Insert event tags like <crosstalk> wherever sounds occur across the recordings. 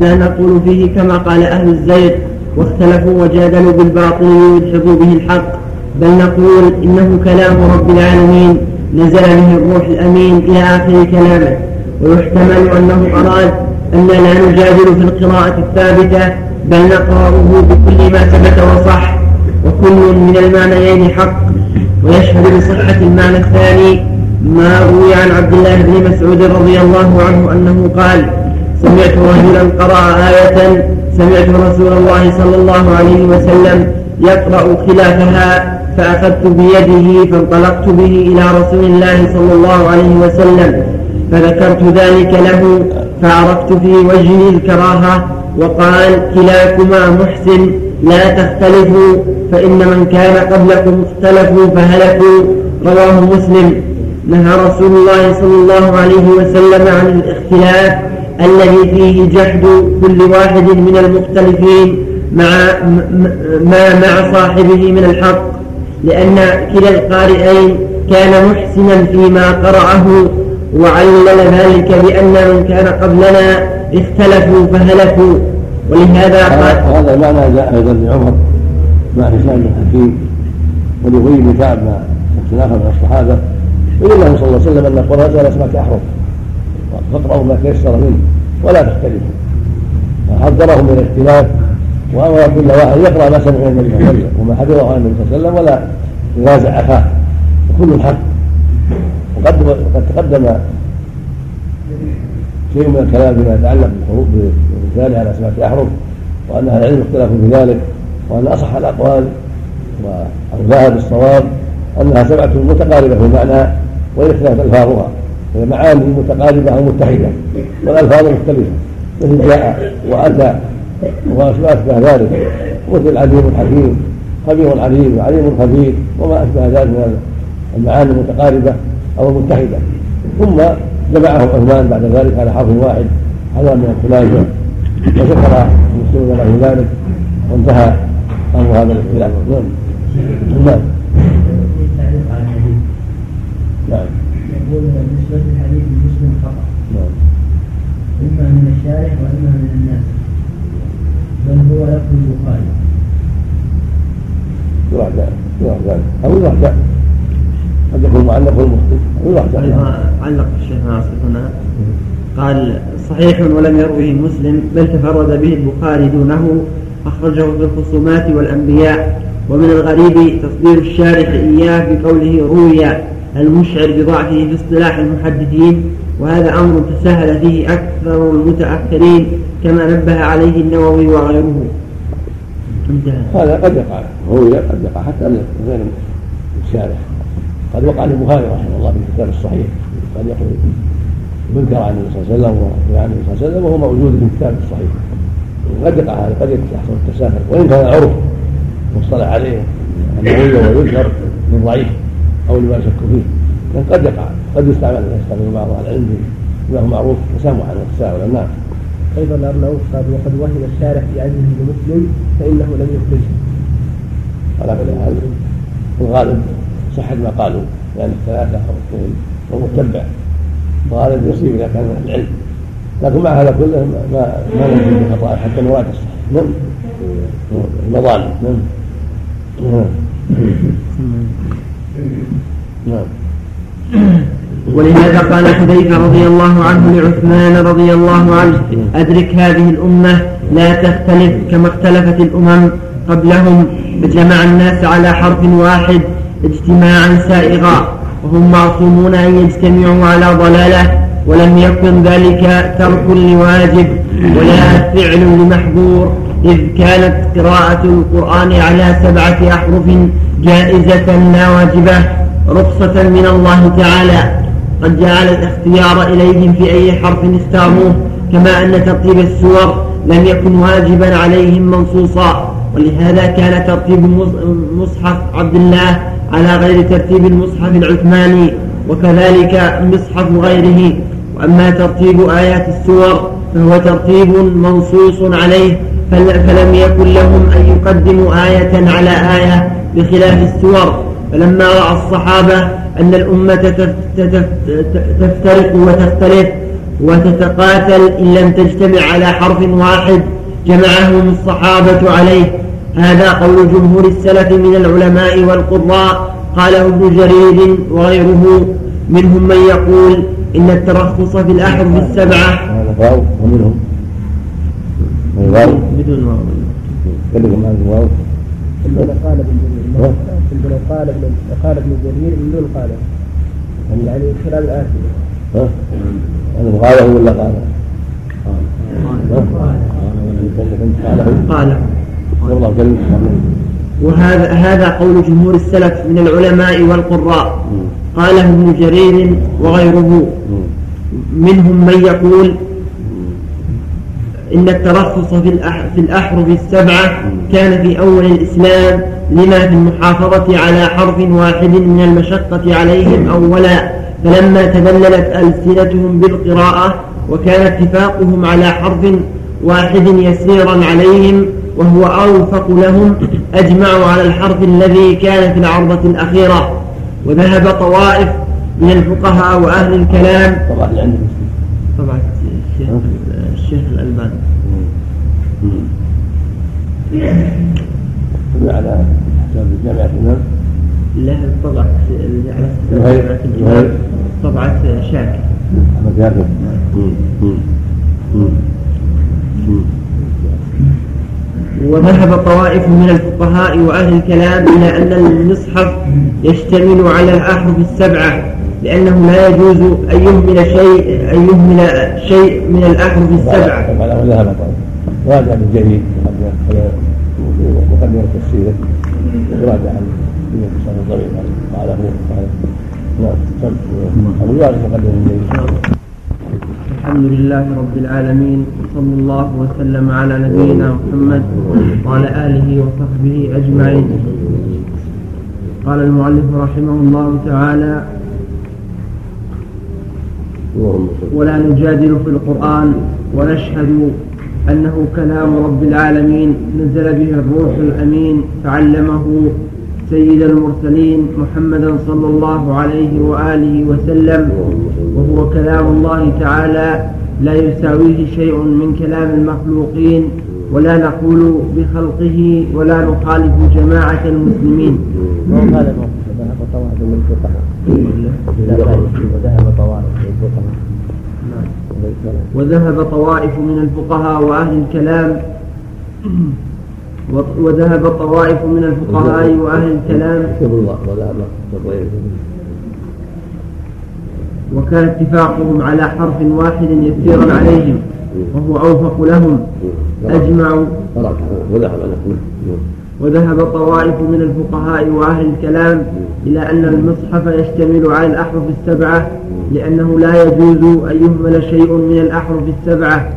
لا نقول فيه كما قال أهل الزيغ واختلفوا وجادلوا بالباطل ليدحضوا به الحق. بل نقول إنه كلام رب العالمين نزل به الروح الأمين إلى آخر كلامه. ويحتمل أنه أراد أن لا نجادل في القراءة الثابتة بل نقرأه بكل ما ثبت وصح وكل من المعنيين حق. ويشهد بصحة المعنى الثاني ما روي عن عبد الله بن مسعود رضي الله عنه أنه قال سمعت رجلا قرأ آية سمعت رسول الله صلى الله عليه وسلم يقرأ خلافها فأخذت بيده فانطلقت به إلى رسول الله صلى الله عليه وسلم فذكرت ذلك له فعرفت في وجهه الكراهة وقال كلاكما محسن لا تختلفوا فإن من كان قبلكم اختلفوا فهلكوا. رواه مسلم. نهى رسول الله صلى الله عليه وسلم عن الاختلاف الذي فيه جحد كل واحد من المختلفين مع ما مع صاحبه من الحق لأن كلا القارئين كان محسنا فيما قرأه وعلل ذلك بأن من كان قبلنا اختلفوا فهلكوا. ولهذا قال هذا جاء أيضا لعمر مع هشام بن حكيم ولأبي بن كعب مع اختلافا من الصحابة. يقول له صلى الله عليه وسلم أن القرآن على سبعة أحرف. فاقرأوا ما تيسر منه ولا تختلفوا فحذرهم من الاختلاف. وأمر كل واحد يقرأ ما سمع النبي صلى الله عليه وسلم وما حفظه عن النبي صلى الله عليه وسلم ولا ينازع أخاه. وكل الحق. وقد قد تقدم شيء من الكلام فيما يتعلق بالحروف بالرسالة على سبعه احرف وأن أهل العلم اختلفوا في ذلك وأن أصح الأقوال والذهب الصواب أنها سبعه متقاربة في المعنى وان اختلفت ألفاظها. هي معاني متقاربه أو متحده والألفاظ مختلفة مثل جاء وأتى واشبه ذلك مثل عليم حكيم خبير عليم عليم خبير وما أشبه ذلك من المعاني المتقاربة أو المتحدة. ثم جمعهم عثمان بعد ذلك على حرف واحد هذا من الخلاصه وشكر المسلمون له ذلك وانتهى أمر هذا الاختلاف. نعم. نعم. يقول بالنسبة للحديث المسلم خطا نعم. إما من الشارع وإما من الناس. بل هو لفظ البخاري. يروح ذلك يروح ذلك أو يروح ذلك قد يكون معلق المخطئ أو يروح ذلك علق الشيخ ناصر هنا. قال صحيح ولم يروه مسلم بل تفرد به البخاري دونه. أخرجه في الخصومات والأنبياء. ومن الغريب تصدير الشارح إياه بقوله روي. المشعر بضعفه في اصطلاح المحدثين وهذا أمر تساهل فيه أكثر المتأخرين كما نبه عليه النووي وغيره. هذا قد يقع هو قد يقع حتى غير الشارح قد وقع للبخاري رحمه الله في الكتاب الصحيح قد يقول ينكر عن النبي صلى الله عليه وسلم وعن النبي صلى الله عليه وسلم وهو موجود في الكتاب الصحيح. قد يقع هذا قد يحصل التساهل وإن كان عرف مصطلح عليه أنه ويذكر من ضعيف. أو لما شك فيه. لكن قد يقع قد يستعمل يستعمل بعض أهل العلم بما هو معروف تسامحا وتساهلا نعم أيضا الارناؤوط قال وقد وهم الشارح بعزمه لمسلم فإنه لم يخرجه. على كل حال الغالب صحة ما قالوا لأن الثلاثة أو اثنين ومتبع الغالب يصيب إذا كان العلم. لكن مع هذا كله ما ما نجد خطأ حتى مراد الصحيح نعم. المظالم. نعم. نعم. ولهذا قال حذيفة رضي الله عنه لعثمان رضي الله عنه أدرك هذه الأمة لا تختلف كما اختلفت الأمم قبلهم فجمع الناس على حرف واحد اجتماعا سائغا وهم معصومون أن يجتمعوا على ضلالة ولم يكن ذلك ترك لواجب ولا فعل لمحظور. إذ كانت قراءة القرآن على سبعة أحرف جائزة لا واجبة رخصة من الله تعالى. قد جعل الاختيار إليهم في أي حرف اختاروه كما أن ترتيب السور لم يكن واجبا عليهم منصوصا. ولهذا كان ترتيب مصحف عبد الله على غير ترتيب المصحف العثماني وكذلك مصحف غيره. وأما ترتيب آيات السور فهو ترتيب منصوص عليه. فلم يكن لهم أن يقدموا آية على آية بخلاف السور. فلما رأى الصحابة أن الأمة تفترق وتختلف وتتقاتل إن لم تجتمع على حرف واحد جمعهم الصحابة عليه. هذا قول جمهور السلف من العلماء والقراء قاله ابن جرير وغيره. منهم من يقول إن الترخص في الأحرف السبعة. هذا واو ومنهم بدون واو. كلكم عن الواو قال ابن جرير قال ابن قال ابن جرير من دون قال. يعني خلال الآتي ها؟ قاله. ولا قال؟ قال وهذا هذا قول جمهور السلف من العلماء والقراء. قاله ابن جرير وغيره. منهم من يقول إن الترخص في في الأحرف السبعة كان في أول الإسلام لما في المحافظة على حرف واحد من المشقة عليهم أولا. فلما تذللت ألسنتهم بالقراءة وكان اتفاقهم على حرف واحد يسيرا عليهم وهو أوفق لهم أجمعوا على الحرف الذي كان في العرضة الأخيرة. وذهب طوائف من الفقهاء وأهل الكلام. طبعا طبعا. الشيخ الألباني. على حساب جامعة الإمام. لا طبعة على طبعة شاكر. أحمد شاكر وذهب طوائف من الفقهاء وأهل الكلام إلى أن المصحف يشتمل على الأحرف السبعة. لأنه لا يجوز أن يهمل شيء أن يهمل شيء من الأحرف السبعة. طبعا ذهب طبعا. راجع بالجيد مقدمة التفسير. وراجع عن الإنسان الضعيف قاله قال نعم أبو يعرف مقدمة الجيد الحمد لله رب العالمين وصلى الله وسلم على نبينا محمد وعلى آله وصحبه أجمعين. قال المؤلف رحمه الله تعالى ولا نجادل في القرآن ونشهد أنه كلام رب العالمين نزل به الروح الأمين فعلمه سيد المرسلين محمدا صلى الله عليه وآله وسلم وهو كلام الله تعالى لا يساويه شيء من كلام المخلوقين ولا نقول بخلقه ولا نخالف جماعة المسلمين. وذهب طوائف وذهب طوائف من الفقهاء وأهل الكلام وذهب طوائف من الفقهاء وأهل الكلام. وكان اتفاقهم على حرف واحد يسيرا عليهم وهو أوفق لهم. أجمعوا. وذهب طوائف من الفقهاء وأهل الكلام إلى أن المصحف يشتمل على الأحرف السبعة لأنه لا يجوز أن يهمل شيء من الأحرف السبعة.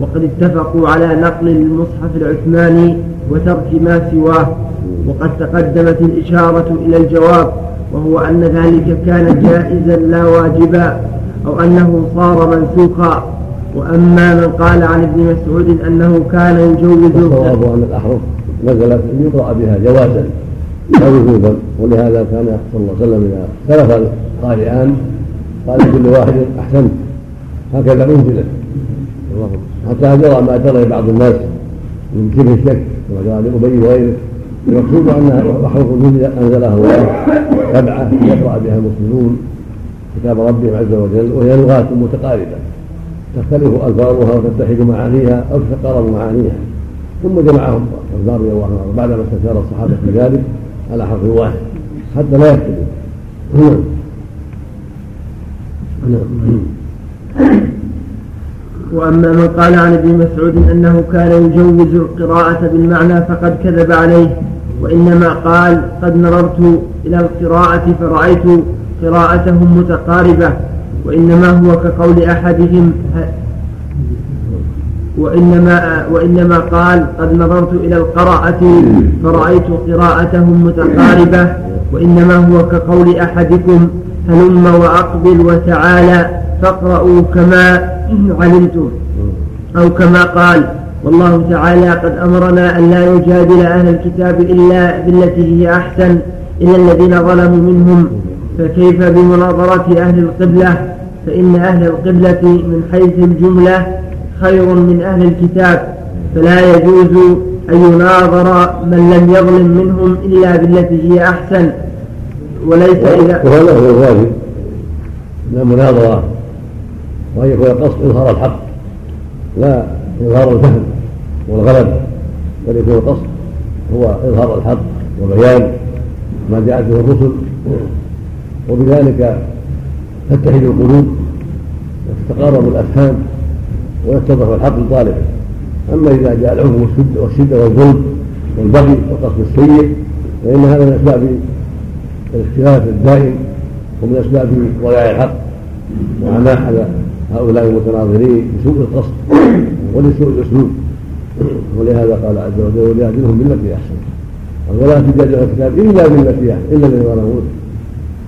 وقد اتفقوا على نقل المصحف العثماني وترك ما سواه. وقد تقدمت الإشارة إلى الجواب وهو أن ذلك كان جائزا لا واجبا أو أنه صار منسوخا. وأما من قال عن ابن مسعود أنه كان يجوز الصواب أن الأحرف. نزلت يقرأ بها جوازا لا وجوبا ولهذا كان صلى الله عليه وسلم إذا اختلف القارئان قال كل واحد أحسنت. هكذا أنزلت. حتى جرى ما جرى بعض الناس من شبه الشك كما جرى لأبي وغيره. المقصود انها احرف انزلها الله. سبعه يقرأ بها المسلمون كتاب ربهم عز وجل وهي لغات متقاربة. تختلف ألفاظها وتتحد معانيها أو تتقارب معانيها. ثم جمعهم. الرضوان رضي الله عنه بعدما استشار الصحابة في ذلك على حرف واحد. حتى لا يختلف نعم. وأما من قال عن ابن مسعود أنه كان يجوز القراءة بالمعنى فقد كذب عليه وإنما قال قد نظرت إلى القراءة فرأيت قراءتهم متقاربة وإنما هو كقول أحدهم وإنما وإنما قال قد نظرت إلى القراءة فرأيت قراءتهم متقاربة وإنما هو كقول أحدكم هلم وأقبل وتعالى فاقرأوا كما علمتم أو كما قال والله تعالى قد أمرنا أن لا نجادل أهل الكتاب إلا بالتي هي أحسن إلا الذين ظلموا منهم فكيف بمناظرة أهل القبلة فإن أهل القبلة من حيث الجملة خير من أهل الكتاب فلا يجوز أن يناظر من لم يظلم منهم إلا بالتي هي أحسن. وليس إذا وهذا هو الواجب من المناظرة وأن يكون القصد إظهار الحق لا إظهار الفهم والغلبة بل يكون القصد هو إظهار الحق وبيان ما جاءت به الرسل. وبذلك تتحد القلوب وتتقارب الأفهام. ويتضح الحق لطالبه أما إذا جاء العنف والشده والظلم والبغي والقصد السيء فإن هذا من أسباب الاختلاف الدائم ومن أسباب ضياع الحق. وعماء على هؤلاء المتناظرين بسوء القصد ولسوء الأسلوب. ولهذا قال عز وجل وليهدلهم بالتي أحسن. ولا تجادل الكتاب إلا بالتي أحسن إلا الذين ظلموا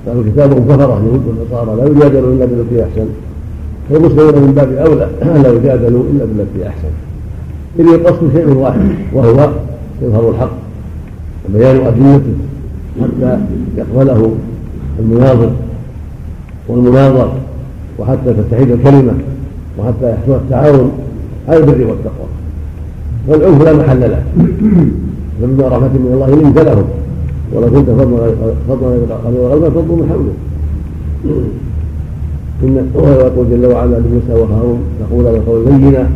فالكتاب كفره يهود والنصارى لا يجادلوا إلا بالتي أحسن. والمسلمون من باب اولى لا يجادلوا الا بالتي احسن اذ القصد شيء واحد وهو اظهار الحق وبيان ادلته حتى يقبله المناظر والمناظر وحتى تتحد الكلمة وحتى يحصل التعاون على البر والتقوى والعنف لا محل له فبما رحمة من الله لنت لهم ولو كنت فضلا فضلا غلبا فضل من حولك إن وهو يقول جل وعلا لموسى وهارون تقول القول لينا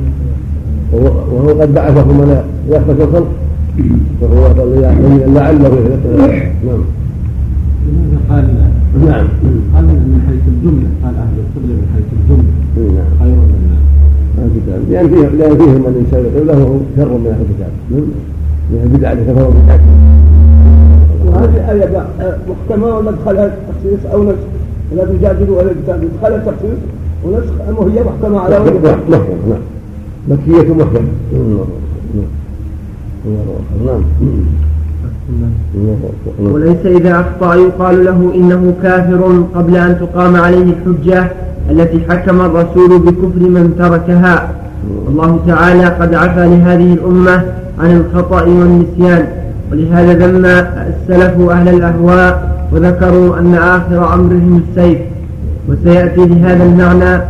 وهو قد بعثهما لا يخفت الخلق. فهو قال لينا لعله يتذكر نعم. لماذا قال نعم. قال من حيث الجملة قال أهل القبله من حيث الجملة. نعم. خير من الكتاب لأن فيه لأن فيهم من يساوي وهو شر من أهل الكتاب. من البدع اللي كفروا بالحج وهذه الآية محكمة ولا دخلها تخصيص أو نسخ ولا تجادلوا أهل الكتاب دخلها تخصيص ونسخ أم هي محكمة على وجه نعم نعم مكية محكمة. نعم وليس إذا أخطأ يقال له إنه كافر قبل أن تقام عليه الحجة التي حكم الرسول بكفر من تركها. الله تعالى قد عفى لهذه الأمة عن الخطأ والنسيان. ولهذا ذم السلف أهل الأهواء وذكروا أن آخر أمرهم السيف وسيأتي لهذا المعنى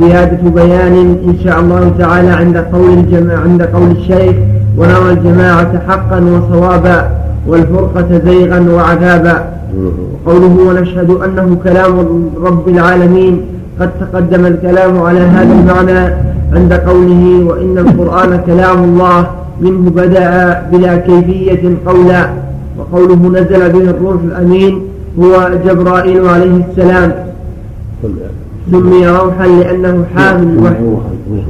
زيادة بيان إن شاء الله تعالى عند قول الجماعة عند قول الشيخ ونرى الجماعة حقا وصوابا والفرقة زيغا وعذابا وقوله ونشهد أنه كلام رب العالمين قد تقدم الكلام على هذا المعنى عند قوله وإن القرآن كلام الله منه بدأ بلا كيفية قولا وقوله نزل به الروح الأمين هو جبرائيل عليه السلام. سمي روحا لأنه حامل الوحي.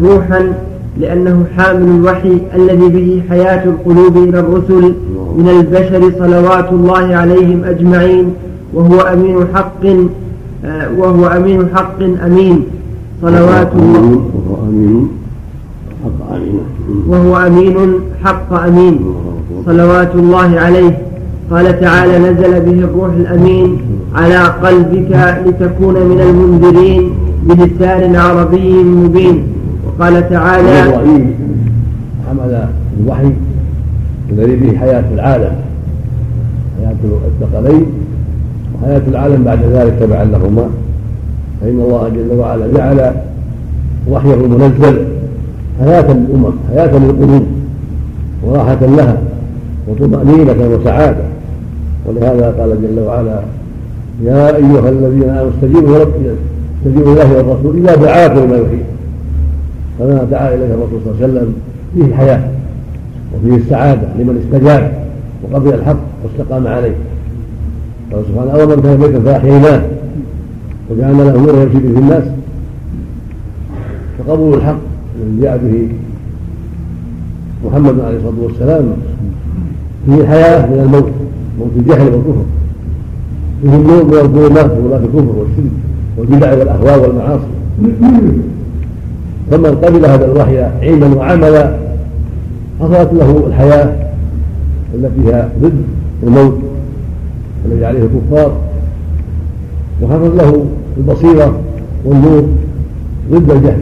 روحا لأنه حامل الوحي الذي به حياة القلوب إلى الرسل من البشر صلوات الله عليهم أجمعين وهو أمين حق آه، وهو أمين حق أمين. صلوات الله. وهو أمين حق أمين. صلوات الله عليه. قال تعالى نزل به الروح الأمين على قلبك لتكون من المنذرين بلسان عربي مبين. وقال تعالى حمل الوحي الذي به حياة العالم حياة الثقلين وحياة العالم بعد ذلك تبعا لهما فإن الله جل وعلا جعل وحيه المنزل حياة للأمم حياة للقلوب وراحة لها وطمأنينة وسعادة. ولهذا قال جل وعلا يا أيها الذين آمنوا استجيبوا لرب استجيبوا لله والرسول إذا دعاكم لما يحيي. فما دعا إليه الرسول صلى الله عليه وسلم فيه الحياة وفيه السعادة لمن استجاب وقبل الحق واستقام عليه. قال سبحانه أول من كان بيتا فأحييناه وجعلنا له نورا يمشي به الناس فقبول الحق الذي جاء به محمد عليه الصلاة والسلام فيه الحياة من الموت. موت الجهل والكفر فيه النور من الظلمات ظلمات الكفر والشرك والبدع والأهواء والمعاصي. فمن قبل هذا الوحي علما وعملا حصلت له الحياة التي فيها ضد الموت الذي عليه الكفار. وحصل له البصيرة والنور ضد الجهل.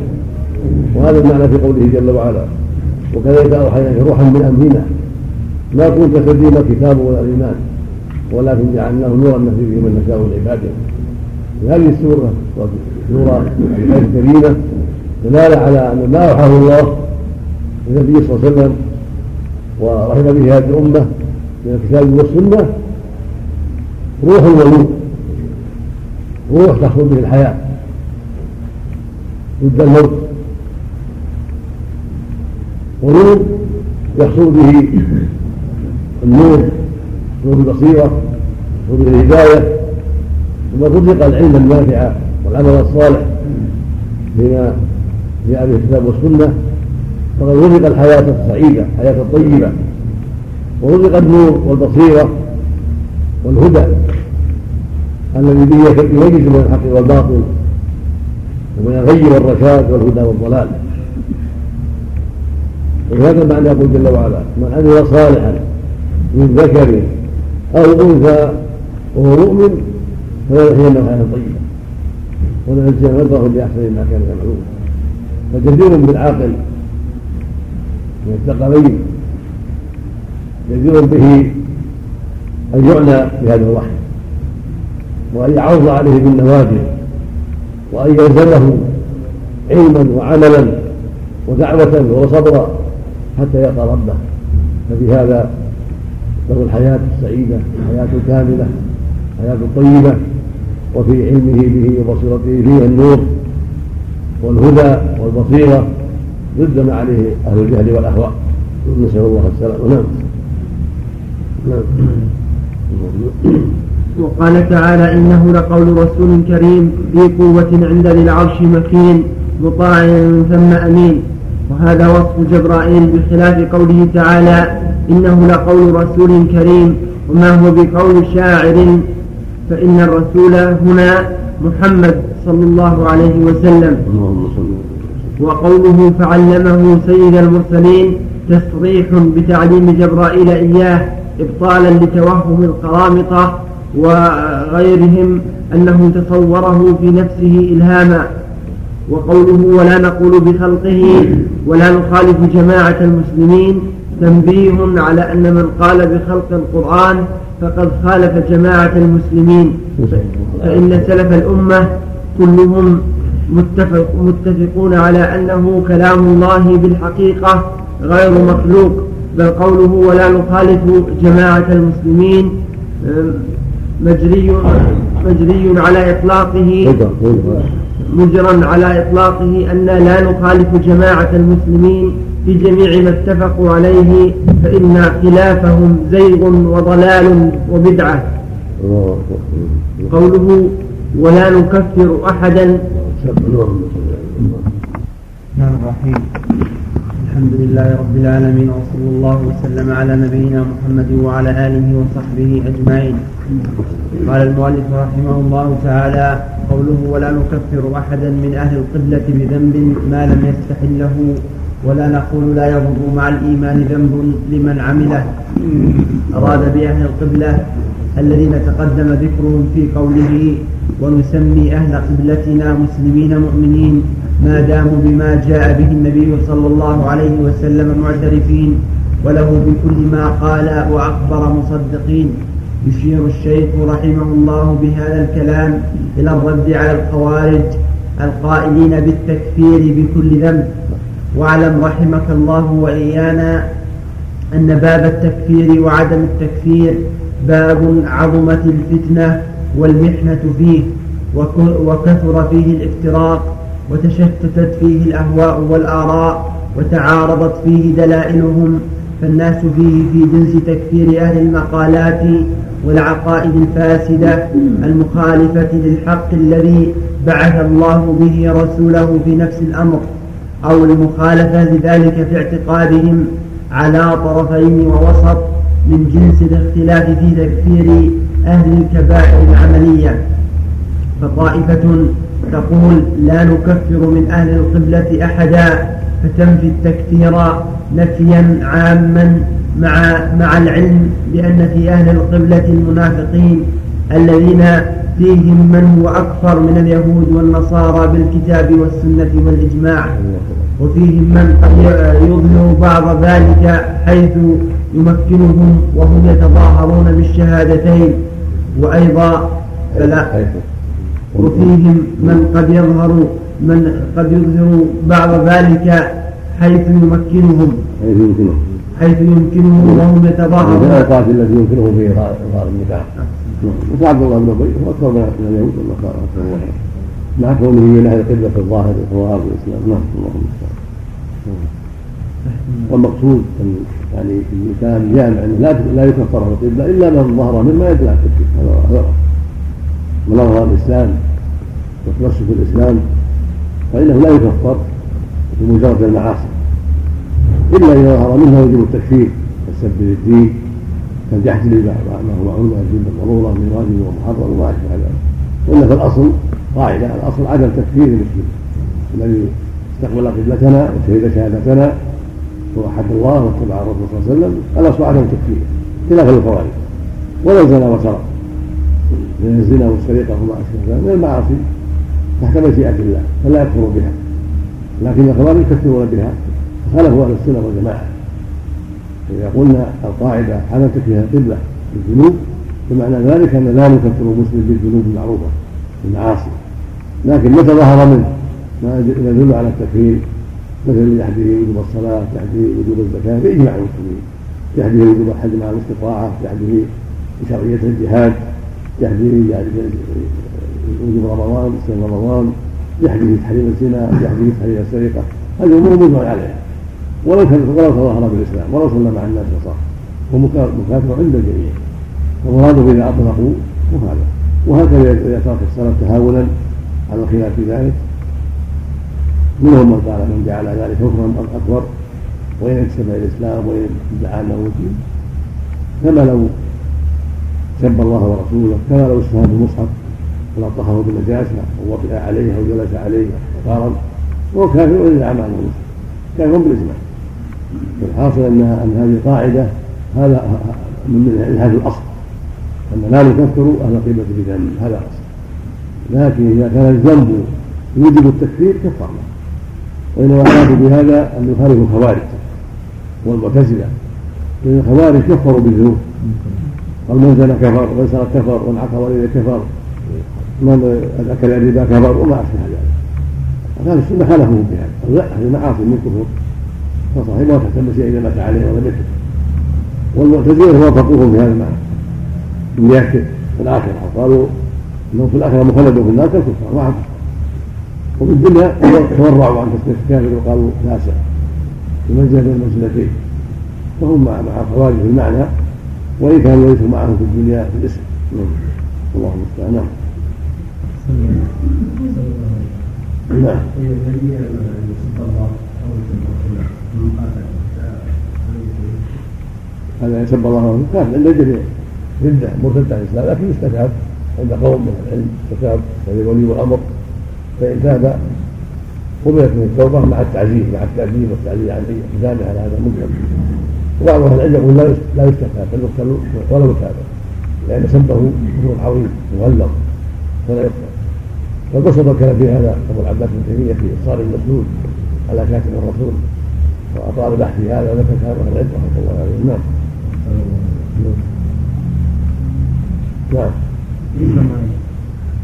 وهذا المعنى في قوله جل وعلا وكذلك أوحينا روحا من أمرنا ما كنت تدري ما الكتاب ولا الايمان ولكن جعلناه نورا نهدي به من نشاء من هذه السورة سورة الآية الكريمة دلالة على أن ما أوحاه الله للنبي صلى الله عليه وسلم ورحم به هذه الأمة من الكتاب والسنة روح ونور روح تحصل به الحياة ضد الموت. ونور يحصل به النور نور البصيرة نور الهداية ثم رزق العلم النافع والعمل الصالح بما جاء به الكتاب والسنة فقد رزق الحياة السعيدة الحياة الطيبة ورزق النور والبصيرة والهدى الذي به يميز بين الحق والباطل وبين الغي والرشاد والهدى والضلال. ولهذا المعنى يقول جل وعلا من عمل صالحا من ذكر أو أنثى وهو مؤمن فلنحيينه حياه طيبه ولنجزيهم اجرهم بأحسن ما كانوا يعملون فجدير بالعاقل من الثقلين جدير به أن يعنى بهذا الوحي. وأن يعرض عليه بالنوادر. وأن يلزمه علما وعملا ودعوة وصبرا حتى يلقى ربه. ففي هذا له الحياة السعيدة الحياة الكاملة الحياة الطيبة وفي علمه به وبصيرته فيه النور والهدى والبصيرة ضد ما عليه أهل الجهل والأهواء. نسأل الله السلامة. نعم. نعم. وقال تعالى إنه لقول رسول كريم ذي قوة عند ذي العرش مكين مطاع ثم أمين. وهذا وصف جبرائيل بخلاف قوله تعالى إنه لقول رسول كريم وما هو بقول شاعر فإن الرسول هنا محمد صلى الله عليه وسلم. وقوله فعلمه سيد المرسلين تصريح بتعليم جبرائيل إياه إبطالا لتوهم القرامطة وغيرهم أنه تصوره في نفسه إلهاما. وقوله ولا نقول بخلقه ولا نخالف جماعة المسلمين تنبيه على أن من قال بخلق القرآن فقد خالف جماعة المسلمين. فإن سلف الأمة كلهم متفق متفقون على أنه كلام الله بالحقيقة غير مخلوق بل قوله ولا نخالف جماعة المسلمين مجري مجري على إطلاقه. مجرا على إطلاقه أن لا نخالف جماعة المسلمين في جميع ما اتفقوا عليه فإن خلافهم زيغ وضلال وبدعة. قوله ولا نكفر أحدا الرحمن الرحيم الحمد لله رب العالمين وصلى الله وسلم على نبينا محمد وعلى آله وصحبه أجمعين. قال المؤلف رحمه الله تعالى قوله ولا نكفر أحدا من أهل القبلة بذنب ما لم يستحله ولا نقول لا يضر مع الإيمان ذنب لمن عمله. أراد بأهل القبلة الذين تقدم ذكرهم في قوله ونسمي أهل قبلتنا مسلمين مؤمنين ما داموا بما جاء به النبي صلى الله عليه وسلم معترفين وله بكل ما قال وأخبر مصدقين. يشير الشيخ رحمه الله بهذا الكلام إلى الرد على الخوارج القائلين بالتكفير بكل ذنب. واعلم رحمك الله وإيانا أن باب التكفير وعدم التكفير باب عظمت الفتنة والمحنة فيه وكثر فيه الافتراق وتشتتت فيه الأهواء والآراء وتعارضت فيه دلائلهم فالناس فيه في جنس تكفير أهل المقالات والعقائد الفاسدة المخالفة للحق الذي بعث الله به رسوله في نفس الأمر أو المخالفة لذلك في اعتقادهم على طرفين ووسط من جنس الاختلاف في تكفير أهل الكبائر العملية. فطائفة تقول لا نكفر من أهل القبلة أحدا فتنفي التكفير نفيا عاما مع مع العلم بأن في أهل القبلة المنافقين الذين فيهم من هو أكثر من اليهود والنصارى بالكتاب والسنة والإجماع وفيهم من قد يظهر بعض ذلك حيث يمكنهم وهم يتظاهرون بالشهادتين وأيضا فلا وفيهم من قد يظهر من قد يظهر بعض ذلك حيث يمكنهم. حيث يمكنهم. حيث يمكنهم وهم يتظاهرون. الأوقات التي يمكنهم في إظهار النكاح. مثل عبد الله بن أبي هو أكثر من اليهود والنصارى مع كونه من أهل القبلة الظاهر والظواهر والإسلام. نعم اللهم والمقصود يعني الإنسان جامع لا لا يكفر في القبلة إلا من ظهر مما يدل على التكفير هذا من أظهر الإسلام وتمسك الإسلام فإنه لا يكفر بمجرد المعاصي. إلا إذا ظهر منها وجوب التكفير كالسب للدين كالجحد لما هو معلوم الدين بالضرورة من واجب ومحرم وما أشبه ذلك. في الأصل قاعدة الأصل عدم تكفير المسلم. الذي استقبل قبلتنا وشهد شهادتنا ووحد الله واتبع الرسول صلى الله عليه وسلم الأصل عدم تكفيره خلافا للخوارج ولو زنى وسرق من الزنا والسرقة وما اشبه ذلك من المعاصي؟ تحت مشيئه الله فلا يكفر بها. لكن الخوارج يكفرون بها خالفوا أهل السنة والجماعة. إذا قلنا القاعدة عدم تكفير القبلة بالذنوب بمعنى ذلك أن لا نكفر المسلم بالذنوب المعروفة المعاصي لكن متى ظهر منه؟ ما يدل على التكفير. مثل جحده وجوب الصلاة جحده وجوب الزكاة بإجماع المسلمين. جحده وجوب الحج مع الاستطاعة جحده بشرعية الجهاد. جحده وجوب رمضان صيام رمضان جحده تحريم الزنا جحده تحريم السرقة. هذه أمور مجمع عليها. ولو ولو تظاهر بالإسلام ولو صلى مع الناس وصار هو مكافر عند الجميع. فمراده إذا أطلقوا وهذا. وهكذا إذا ترك الصلاة تهاونا على الخلاف في ذلك. منهم من قال من جعل ذلك كفرا أكبر. وإن انتسب إلى الإسلام وإن ادعى انه دين كما لو سب الله ورسوله كما لو استهان بالمصحف ولطخه بالنجاسه أو وطئ عليه أو جلس عليه احتقارا وهو كافر ادعى انه مسلم كافر بالاجماع والحاصل ان أن هذه قاعدة هذا من هذا الأصل. أن لا نكفر أهل القبله بذنب هذا الأصل. لكن إذا كان الذنب يوجب التكفير كفرنا. وإنما أرادوا بهذا أن يخالفوا الخوارج والمعتزلة. لأن الخوارج كفروا بالذنوب. قال من زنى كفر ومن سرق كفر ومن عقر والديه كفر. من أكل الربا كفر وما أشبه ذلك. أهل السنة خالفوا بهذا لا هذه معاصي من كفر. فصحيح ما تهتم شيء إذا مات عليه ولم يكفر والمعتزلة وافقوهم في هذا المعنى. من يكفر في الآخرة. قالوا أنه في الآخرة مخلد في النار كالكفار ما وفي الدنيا تورعوا عن تسمية الكافر وقالوا فاسق بمنزلة من المنزلتين فهم مع مع الخوارج في المعنى. وإن كانوا ليسوا معهم في الدنيا في الاسم الله المستعان. نعم. نعم. هذا يسب الله كافر عند الجميع ردة مرتد عن الإسلام لكن يستتاب عند قوم من العلم يستتاب وهي ولي الأمر فإن تاب قبلت من التوبة مع التعزيز مع التأديب والتعزيز عن إقدامه على هذا المنكر. وبعض أهل العلم يقول لا بل يقتل ولو تاب لأن سبه كفر عظيم مغلظ فلا يقتل وقصد الكلام في هذا أبو العباس بن تيمية في إصرار المسلول على كاتب الرسول وأطال البحث في هذا وذكر كلام أهل العلم رحمه الله عليه نعم. نعم.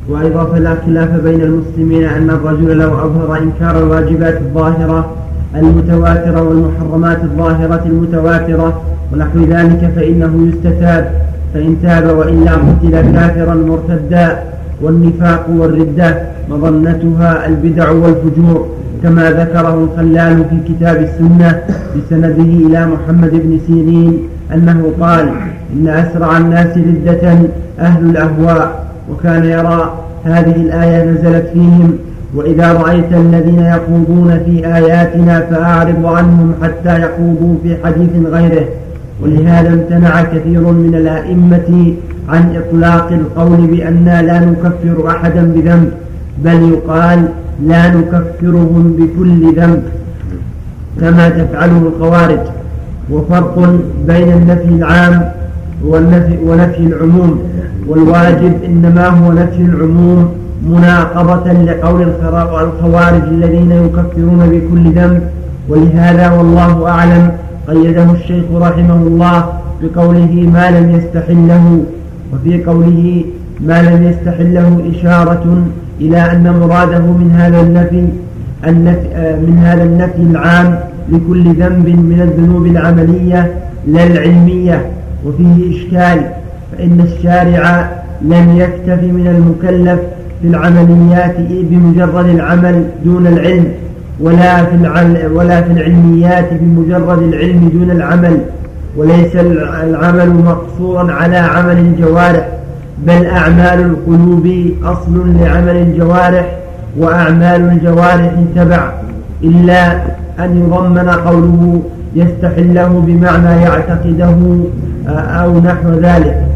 وأيضا فلا خلاف بين المسلمين أن الرجل لو أظهر إنكار الواجبات الظاهرة المتواترة والمحرمات الظاهرة المتواترة ونحو ذلك فإنه يستتاب فإن تاب وإلا قتل كافرا مرتدا والنفاق والردة مظنتها البدع والفجور كما ذكره الخلال في كتاب السنة بسنده إلى محمد بن سيرين أنه قال إن أسرع الناس ردة أهل الأهواء وكان يرى هذه الآية نزلت فيهم وإذا رأيت الذين يخوضون في آياتنا فأعرض عنهم حتى يخوضوا في حديث غيره. ولهذا امتنع كثير من الأئمة عن إطلاق القول بأننا لا نكفر أحدا بذنب بل يقال لا نكفرهم بكل ذنب كما تفعله الخوارج. وفرق بين النفي العام والنفي ونفي العموم. والواجب إنما هو نفي العموم مناقضة لقول الخوارج الذين يكفرون بكل ذنب ولهذا والله أعلم قيده الشيخ رحمه الله بقوله ما لم يستحله وفي قوله ما لم يستحله إشارة إلى أن مراده من هذا النفي من هذا النفي العام لكل ذنب من الذنوب العملية لا العلمية وفيه إشكال فإن الشارع لم يكتف من المكلف في العمليات بمجرد العمل دون العلم ولا في ولا في العلميات بمجرد العلم دون العمل. وليس العمل مقصورا على عمل الجوارح بل أعمال القلوب أصل لعمل الجوارح وأعمال الجوارح تبع. إلا أن يضمن قوله يستحله بمعنى يعتقده أو نحو ذلك.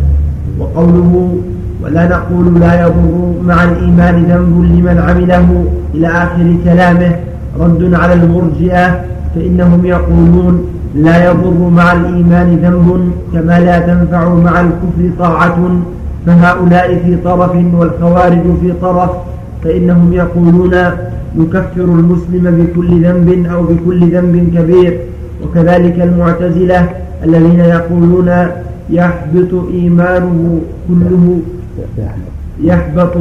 وقوله ولا نقول لا يضر مع الإيمان ذنب لمن عمله. إلى آخر كلامه رد على المرجئة فإنهم يقولون لا يضر مع الإيمان ذنب كما لا تنفع مع الكفر طاعة. فهؤلاء في طرف والخوارج في طرف فإنهم يقولون نكفر المسلم بكل ذنب أو بكل ذنب كبير. وكذلك المعتزلة الذين يقولون يحبط إيمانه كله يحبط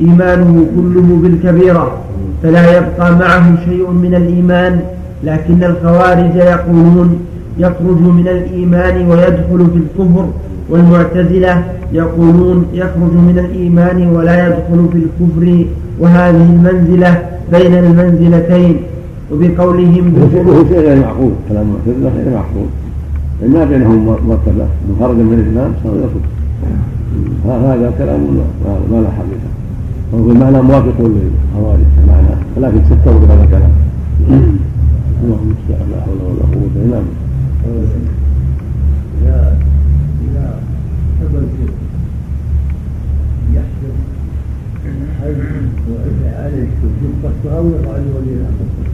إيمانه كله بالكبيرة فلا يبقى معه شيء من الإيمان لكن الخوارج يقولون يخرج من الإيمان ويدخل في الكفر والمعتزلة يقولون يخرج من الإيمان ولا يدخل في الكفر وهذه المنزلة بين المنزلتين. وبقولهم هو شيء غير معقول كلام المعتزلة غير معقول. ما بينهم مرتبة من خرج من الإسلام صار يكفر هذا كلام ما لا حقيقة وهو المعنى موافق للخوارج معناه. ولكن ستروا بهذا الكلام. اللهم المستعان لا حول ولا قوة إلا بالله.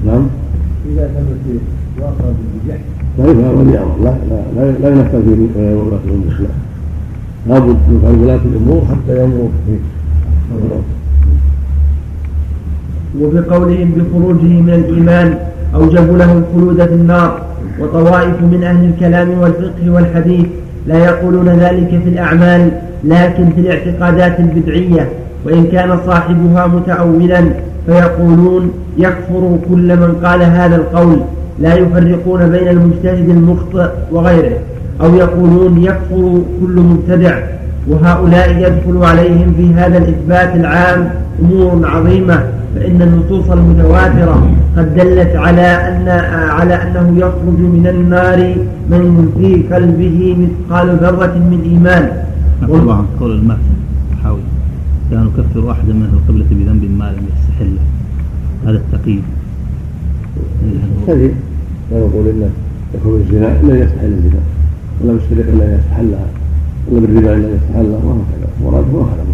نعم. إذا ثبت واقع بالجحد. فهذا ولي أمر. لا لا لا ينفذ في ولاة الأمور لابد من ولاة الأمور حتى يمروا فيه. وبقولهم بخروجه من الإيمان أوجبوا له الخلود في النار. وطوائف من أهل الكلام والفقه والحديث لا يقولون ذلك في الأعمال لكن في الاعتقادات البدعية. وإن كان صاحبها متأولا فيقولون يكفر كل من قال هذا القول. لا يفرقون بين المجتهد المخطئ وغيره. أو يقولون يكفر كل مبتدع وهؤلاء يدخل عليهم في هذا الإثبات العام أمور عظيمة فإن النصوص المتواترة قد دلت على أن على أنه يخرج من النار من في قلبه مثقال ذرة من إيمان. طبعا قول المات حاول. كان يكفر واحدا من أهل القبلة بذنب ما لم يستحله هذا التقييد. كذب لا نقول إنه يكون الزنا الا يستحل الزنا. ولا بالسرقه إلا يستحلها ولا بالربا إلا يستحلها ما هو كذا مراده ما هذا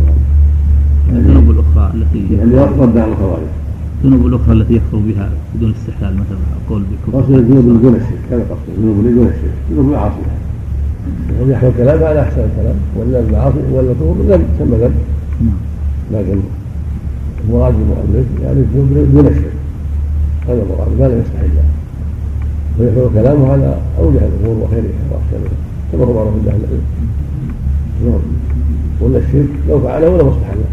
يعني الذنوب الأخرى التي يعني رد على الخوارج الذنوب الأخرى التي يكفر بها بدون استحلال مثلا القول بالكفر قصد الذنوب اللي دون الشرك. هذا قصد الذنوب اللي دون الشرك. الذنوب المعاصي يحمل الكلام هذا أحسن الكلام. ولا المعاصي ولا الكفر ذنب سمى ذنب. نعم. لكن المراد المؤلف يعني الذنوب دون الشرك. هذا المراد ما لا يستحل. ويحمل كلامه على أوجه الأمور وخيرها واحسنها كما هو معروف عند أهل العلم نعم. ولا الشرك لو فعله ولا مستحله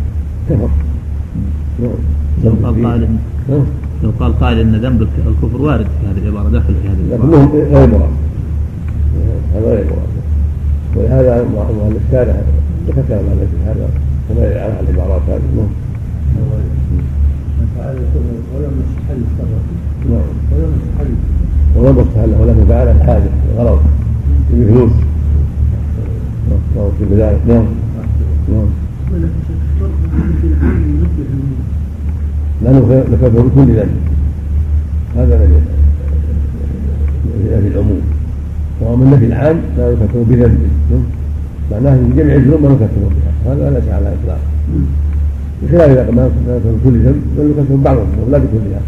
كفر. نعم. لو قال قائل نعم. لو قال قائل إن ذنب الكفر وارد في هذه العبارة داخل في هذه العبارة. لكنه غير مراد. هذا غير مراد. ولهذا مؤلف الشارع ذكر كلام في هذا وما على العبارات هذه. نعم. ولم يستحل نعم ولم يستحل ولم يستحل ولم فعل الحاجة الغرض بفلوس في ذلك نعم نعم لأنه ذكر كل ذلك هذا الذي في العموم ومن النفي العام لا يكفر بذنب معناه جميع الذنوب ما نكفر بها. هذا ليس على الاطلاق بخلاف إذا ما نكفر كل ذنب بل نكفر بعض الذنوب لا بكلها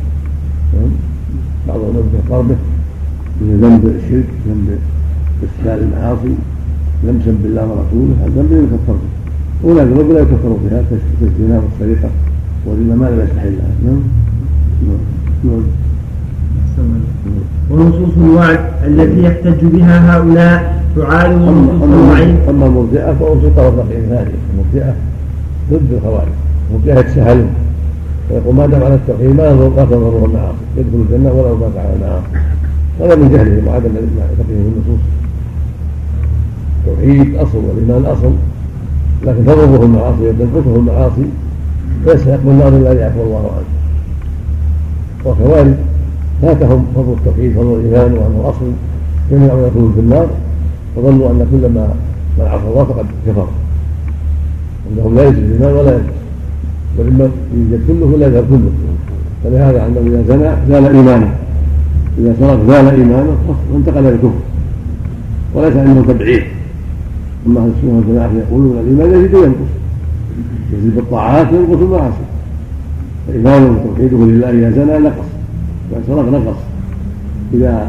بعض الذنوب يكفر به من ذنب الشرك ذنب استحلال المعاصي لم سب الله ورسوله هذا ذنب يكفر به. وهناك ذنوب لا يكفر بها كالزنا والسرقة والربا ما لم يستحلها نعم؟ نعم. ونصوص الوعد التي يحتج بها هؤلاء تعارض نصوص الوعيد أما المرجئه في طرف ثاني المرجئه ضد الخوارج. وجاه يتساهلون ويقول ما دام على التوحيد ما ما تضره المعاصي يدخل الجنة ولو مات على المعاصي هذا من جهلهم وعدم فقههم النصوص. التوحيد أصل والإيمان أصل لكن تضره المعاصي وتنقصه المعاصي فيستحق النار إلا يعفو الله عنه. وكذلك فاتهم فضل التوحيد فضل الإيمان وانه أصل. جميع من يكون في النار فظنوا أن كل ما من عصى الله فقد كفر. عندهم لا يزيد الإيمان ولا ينقص بل اما يوجد كله ولا يذهب كله فلهذا عندهم إذا زنى زال إيمانه. إذا سرق زال إيمانه وانتقل إلى الكفر. وليس عندهم تبعيد. أما أهل السنة والجماعة يقولون الإيمان يزيد وينقص. يزيد بالطاعات وينقص المعاصي. فايمانه وتوحيده لله إذا زنى نقص. إذا سرق نقص. إذا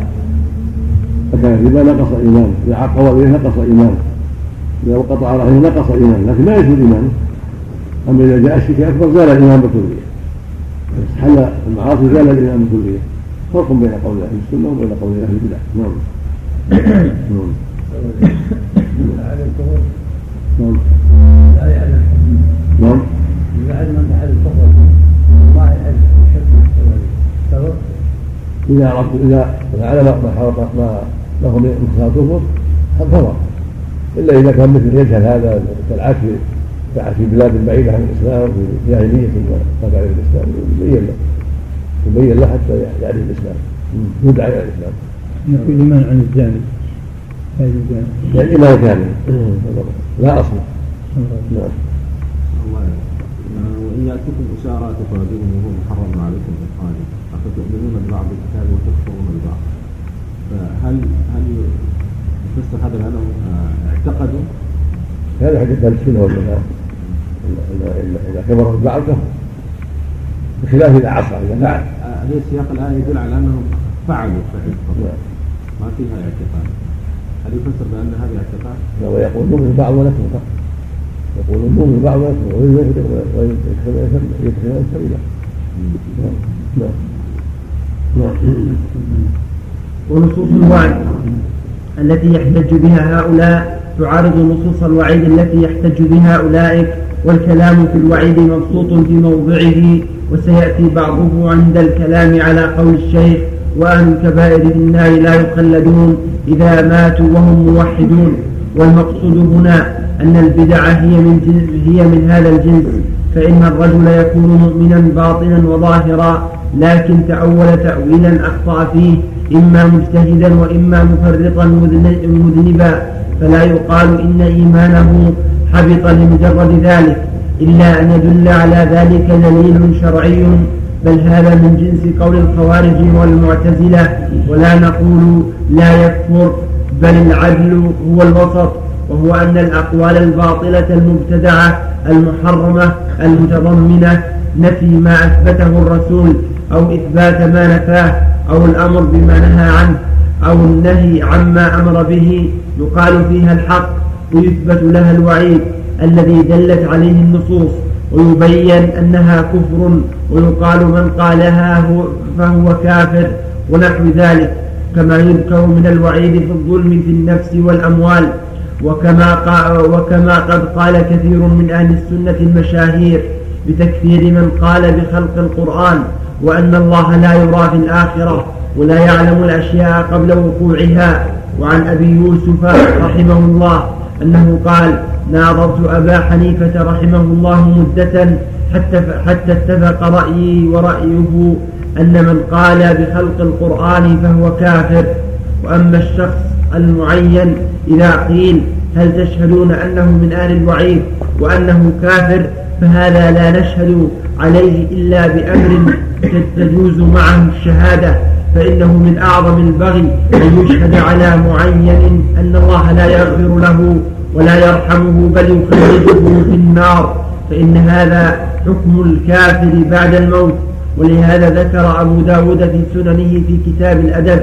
فكان الربا نقص إيمانه. إذا عق نقص إيمانه. إذا قطع رحمه نقص إيمانه. لكن لا يزول إيمانه. أما إذا جاء الشرك الاكبر زال الإيمان بالكلية. حل المعاصي زال الإيمان بالكلية؟ فرق بين قول أهل السنة وبين قول أهل البدع. نعم. نعم. نعم. نعم. إذا عرفت إذا علم ما حرق ما له من كفر كفر إلا إذا كان مثل يجهل هذا كالعكس في بلاد بعيدة عن الإسلام في جاهلية ما تعرف الإسلام يبين له يبين له حتى يعرف الإسلام يدعى إلى الإسلام. يكون الإيمان عن الجانب يعني الإيمان كامل لا أصل. نعم. الله وإن يأتكم أسارى تفادون وهو محرم عليكم إخراجه أفتؤمنون ببعض الكتاب وتكفرون ببعض؟ فهل هل يفسر هذا بأنهم اعتقدوا؟ هذا حديث أهل السنة والجماعه اذا كبر البعض كفر بخلاف اذا عصى اذا فعل هذا سياق الايه يدل على انهم فعلوا فعل ما فيها اعتقاد هل يفسر بان هذا اعتقاد؟ لا ويقول نؤمن بعض ونكفر يقول نؤمن بعض ونكفر ويدخل سبيلا نعم نعم ونصوص الوعد التي يحتج بها هؤلاء تعارض نصوص الوعيد التي يحتج بها أولئك والكلام في الوعيد مبسوط في موضعه وسيأتي بعضه عند الكلام على قول الشيخ وأهل الكبائر في النار لا يخلدون إذا ماتوا وهم موحدون. والمقصود هنا أن البدع هي من هي من هذا الجنس فإن الرجل يكون مؤمنا باطنا وظاهرا لكن تأول تأويلا أخطأ فيه إما مجتهدا وإما مفرطا مذنبا فلا يقال إن إيمانه حبط لمجرد ذلك إلا أن يدل على ذلك دليل شرعي بل هذا من جنس قول الخوارج والمعتزلة. ولا نقول لا يكفر بل العدل هو الوسط وهو أن الأقوال الباطلة المبتدعة المحرمة المتضمنة نفي ما أثبته الرسول أو إثبات ما نفاه أو الأمر بما نهى عنه أو النهي عما أمر به يقال فيها الحق. ويثبت لها الوعيد الذي دلت عليه النصوص ويبين أنها كفر ويقال من قالها فهو كافر ونحو ذلك. كما يذكر من الوعيد في الظلم في النفس والأموال وكما, وكما قد قال كثير من أهل السنة المشاهير بتكفير من قال بخلق القرآن وأن الله لا يرى في الآخرة ولا يعلم الأشياء قبل وقوعها. وعن أبي يوسف رحمه الله أنه قال ناظرت أبا حنيفة رحمه الله مدة حتى, حتى اتفق رأيي ورأيه أن من قال بخلق القرآن فهو كافر وأما الشخص المعين إذا قيل هل تشهدون أنه من أهل الوعيد وأنه كافر؟ فهذا لا نشهد عليه إلا بأمر تجوز معه الشهادة. فإنه من أعظم البغي أن يشهد على معين أن الله لا يغفر له ولا يرحمه بل يخرجه في النار. فإن هذا حكم الكافر بعد الموت. ولهذا ذكر أبو داود في سننه في كتاب الأدب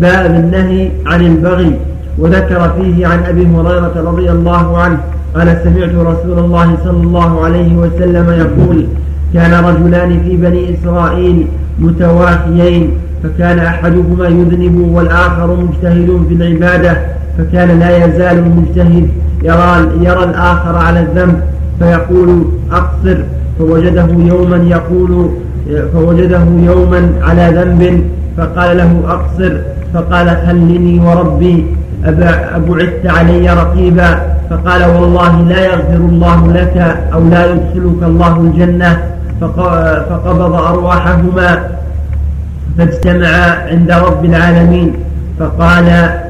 باب النهي عن البغي. وذكر فيه عن أبي هريرة رضي الله عنه قال سمعت رسول الله صلى الله عليه وسلم يقول كان رجلان في بني إسرائيل متواخيين. فكان أحدهما يذنب والآخر مجتهد في العبادة فكان لا يزال المجتهد يرى, يرى الآخر على الذنب فيقول أقصر فوجده يوما يقول فوجده يوما على ذنب فقال له أقصر فقال خلني وربي أبعدت علي رقيبا فقال والله لا يغفر الله لك أو لا يدخلك الله الجنة فقبض أرواحهما فاجتمعا عند رب العالمين فقال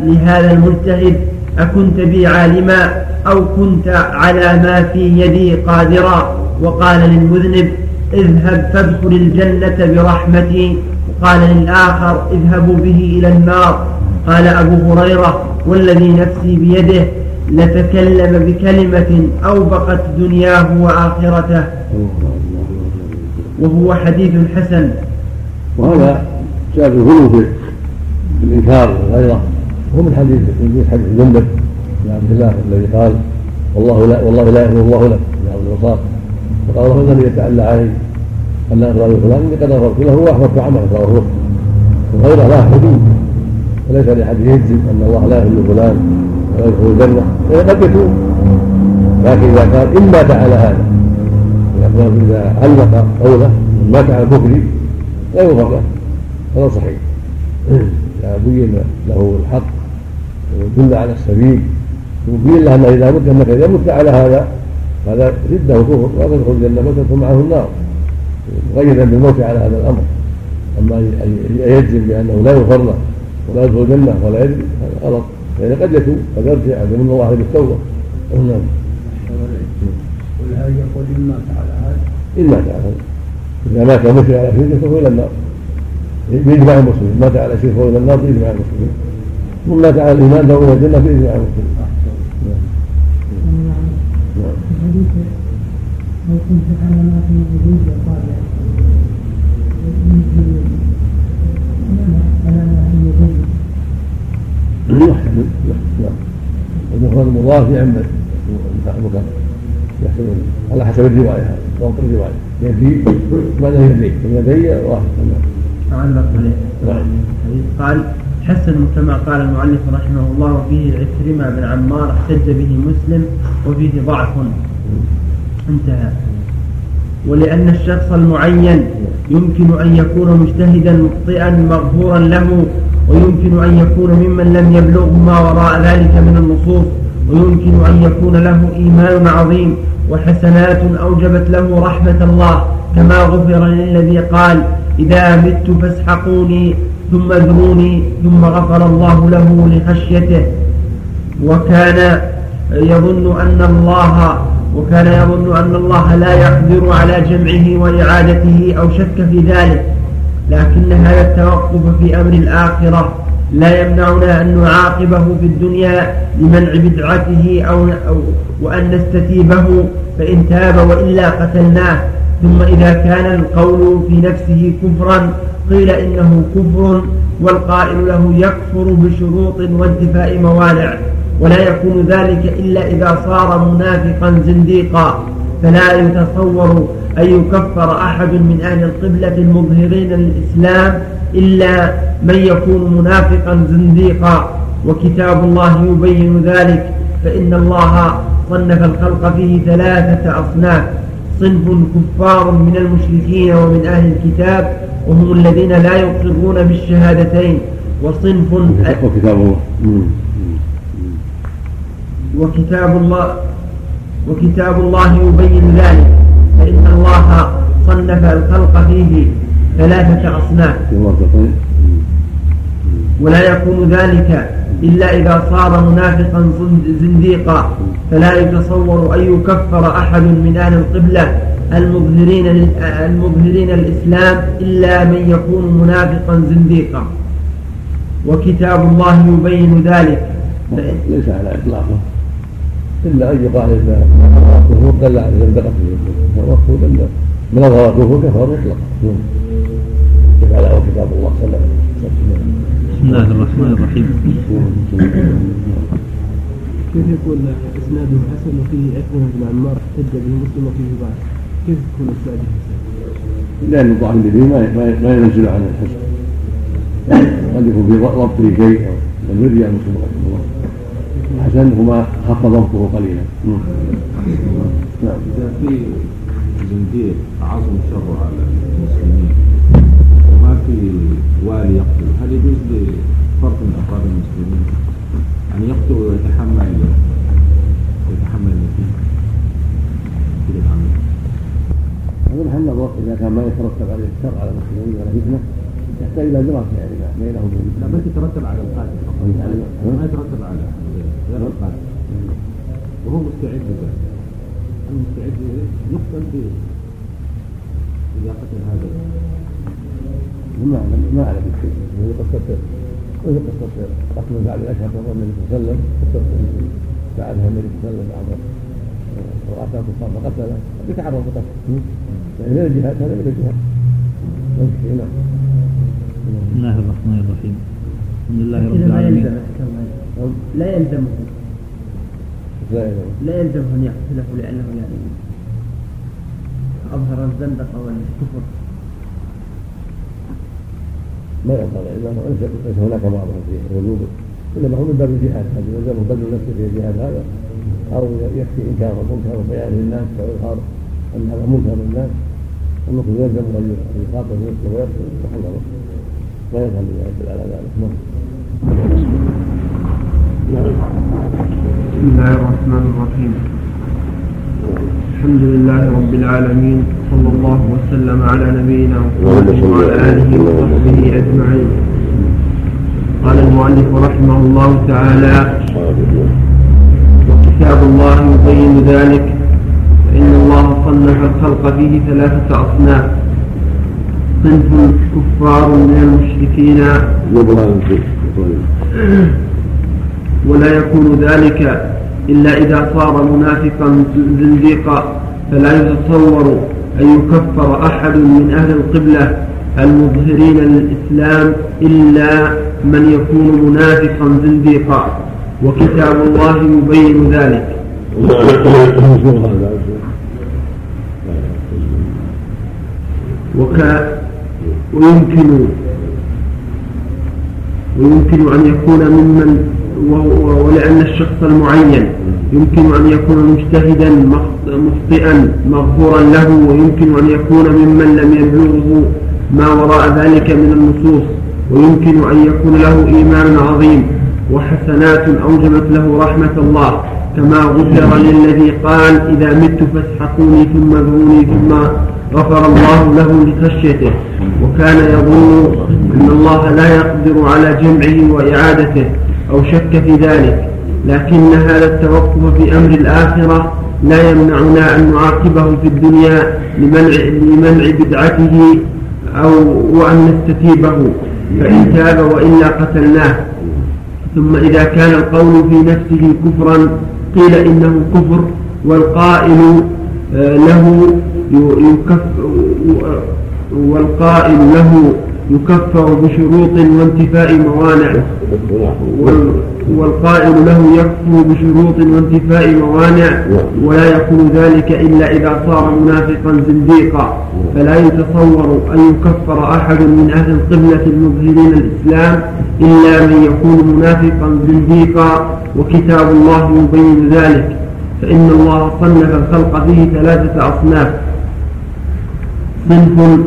لهذا المجتهد أكنت بي عالما أو كنت على ما في يدي قادرا؟ وقال للمذنب اذهب فادخل الجنة برحمتي. وقال للآخر اذهبوا به إلى النار. قال أبو هريرة والذي نفسي بيده لتكلم بكلمة أوبقت دنياه وآخرته. وهو حديث حسن. وهذا جاء في الغلو في الإنكار والغيرة هو من حديث من حديث جندب بن عبد الله الذي قال والله لا والله لا يغفر الله لك يا عبد الوصاف فقال له الذي يتعلى علي أن أغفر لفلان إني قد غفرت له وأحببت عمله فغفرت الغيرة لها حدود وليس لأحد يجزم أن الله لا يهل فلان ولا يدخل الجنة. قد يتوب لكن إذا كان إن مات على هذا إذا علق قوله مات على الكفر لا يغفر له. هذا صحيح. إذا بين له الحق ودل على السبيل وبين له أنه إذا مت أنك إذا مت على هذا هذا ردة كفر لا تدخل الجنة بل تدخل معه النار. مقيدا بالموت على هذا الأمر. أما أن يجزم بأنه لا يغفر له ولا يدخل الجنة ولا يدري هذا غلط. فإذا قد يتوب قد يرجع من الله بالتوبة نعم. ولهذا يقول إن مات على هذا؟ إن مات على هذا. إذا مات مشي على شرك فهو إلى النار. بإجماع المسلمين مات على فهو إلى النار بإجماع المسلمين ومن مات على الإيمان فهو إلى الجنة بإجماع المسلمين لو كنت على ما في وجود يحتمل نعم المفرد المضاف يعم المكان يحتمل على حسب الروايه هذا الروايه يدي معنى يدي يدي واحد تعلق نعم. قال حسن كما قال المؤلف رحمه الله وفيه عكرمة بن عمار احتج به مسلم وفيه ضعف. انتهى. ولأن الشخص المعين يمكن أن يكون مجتهدا مخطئا مغفورا له ويمكن أن يكون ممن لم يبلغ ما وراء ذلك من النصوص ويمكن أن يكون له إيمان عظيم وحسنات أوجبت له رحمة الله كما غفر للذي قال إذا مت فاسحقوني ثم ذروني ثم غفر الله له لخشيته. وكان يظن أن الله وكان يظن أن الله لا يقدر على جمعه وإعادته أو شك في ذلك. لكن هذا التوقف في أمر الآخرة لا يمنعنا أن نعاقبه في الدنيا لمنع بدعته أو, أو وأن نستتيبه فإن تاب وإلا قتلناه. ثم إذا كان القول في نفسه كفرا قيل إنه كفر والقائل له يكفر بشروط وانتفاء موانع. ولا يكون ذلك إلا إذا صار منافقا زنديقا. فلا يتصور أن يكفر أحد من أهل القبلة المظهرين للإسلام إلا من يكون منافقا زنديقا. وكتاب الله يبين ذلك فإن الله صنف الخلق فيه ثلاثة أصناف. صنف كفار من المشركين ومن أهل الكتاب وهم الذين لا يقرون بالشهادتين. وصنف وكتاب الله. وكتاب الله وكتاب الله يبين ذلك. فإن الله صنف الخلق فيه ثلاثة أصناف. ولا يكون ذلك إلا إذا صار منافقا زنديقا. فلا يتصور أن يكفر أحد من أهل القبلة المظهرين المظهرين الإسلام إلا من يكون منافقا زنديقا. وكتاب الله يبين ذلك. ليس على إطلاقه إلا أن يقال إذا كفر دل على زندقته والمقصود أن من أظهر كفر كفر مطلقا. على كتاب الله صلى الله عليه وسلم. بسم الله الرحمن الرحيم. كيف يكون إسناده حسن وفيه عكرمه بن عمار احتج به مسلم وفيه ضعف كيف يكون إسناده حسن؟ لأن الضعف الذي ما ما ينزل عن الحسن. قد يكون في ضبطه شيء أو الوري عن مسلم رحمه الله. حسن هما خف ضبطه قليلا. نعم. إذا في زنديق عظم شره على في والي يقتل. هل يجوز لفرد من أفراد المسلمين أن يقتل ويتحمل ويتحمل النتيجة في العمل هذا محل نظر إذا كان ما يترتب عليه الشر على المسلمين ولا فتنه يحتاج إلى دراسة يعني بينهم. لا بس يترتب على القاتل فقط. يعني ما يترتب على غير القاتل وهو مستعد لذلك. المستعد يقتل إذا قتل هذا. ما اعلم ما اعلم بشيء وهي قصه وهي قصه قتل بعد الاشهر رضي النبي صلى الله عليه وسلم قصه ساعدها النبي صلى الله عليه وسلم. بعض رؤساء الكفار فقتله يتعرض بقتله يعني من الجهاد هذا من الجهاد نعم بسم الله الرحمن الرحيم. الحمد لله رب العالمين. لا يلزمه لا يلزم. لا يلزمه أن يقتله لأنه يعني أظهر الزندقة والكفر ما ينبغي انه ليس ليس هناك بعض في وجوبه إنما هو من باب الجهاد هل يلزمه بذل نفسه في الجهاد هذا أو يكفي إنكار المنكر وبيان للناس وإظهار أن هذا منكر للناس المفروض يلزم أن يخاطب نفسه ويقتل وحذره ما يفعل ذلك على ذلك. نعم. بسم الله الرحمن الرحيم. الحمد لله رب العالمين صلى الله وسلم على نبينا محمد وعلى آله وصحبه أجمعين. قال المؤلف رحمه الله تعالى وكتاب الله يبين ذلك فإن الله صنف الخلق فيه ثلاثة أصناف صنف كفار من المشركين ولا يكون ذلك إلا إذا صار منافقا زنديقا فلا يتصور أن يكفر أحد من أهل القبلة المظهرين للإسلام إلا من يكون منافقا زنديقا. وكتاب الله يبين ذلك. وك ويمكن ويمكن أن يكون ممن ولأن الشخص المعين يمكن أن يكون مجتهدا مخ- مخطئا مغفورا له ويمكن أن يكون ممن لم يبلغه ما وراء ذلك من النصوص ويمكن أن يكون له إيمان عظيم وحسنات أوجبت له رحمة الله. كما غفر للذي قال إذا مت فاسحقوني ثم ادعوني ثم غفر الله له لخشيته. وكان يظن أن الله لا يقدر على جمعه وإعادته أو شك في ذلك. لكن هذا التوقف في أمر الآخرة لا يمنعنا أن نعاقبه في الدنيا لمنع, لمنع بدعته أو وأن نستتيبه فإن تاب وإلا قتلناه. ثم إذا كان القول في نفسه كفرا قيل إنه كفر والقائل آه، له ي- يكف والقائل له يكفر بشروط وانتفاء موانع. وال- والقائل له يكفر بشروط وانتفاء موانع ولا يكون ذلك إلا إذا صار منافقا زنديقا. فلا يتصور أن يكفر أحد من أهل القبلة المظهرين الإسلام إلا من يكون منافقا زنديقا وكتاب الله يبين ذلك. فإن الله صنف الخلق فيه ثلاثة أصناف. صنف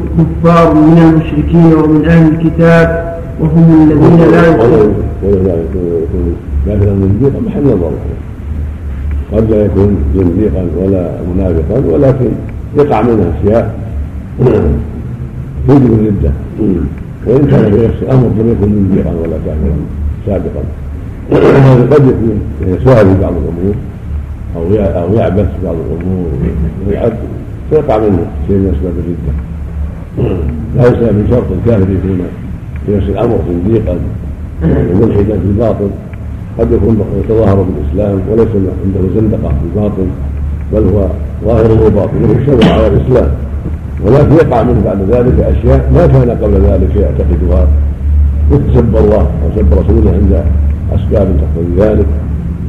كفار من المشركين ومن أهل الكتاب وهم الذين لا يؤمنون ولذلك يكون زنديقا محل نظر قد لا يكون زنديقا ولا منافقا ولكن يقع منه أشياء توجب الردة. وإن كان في نفس الأمر لم يكن زنديقا ولا كافرا سابقا. قد يكون يسوء في بعض الأمور أو يع- أو يعبث بعض الأمور ويعد فيقع منه. شيء من أسباب الردة. ليس من شرط الكافر يكون في نفس الامر زنديقا وملحدا في الباطل. قد يكون يتظاهر بالإسلام وليس عنده زندقة في الباطن بل هو ظاهره باطنه يشتغل على الإسلام. ولكن يقع منه بعد ذلك أشياء ما كان قبل ذلك يعتقدها. يتسب الله أو سب رسوله عند أسباب تقتضي ذلك.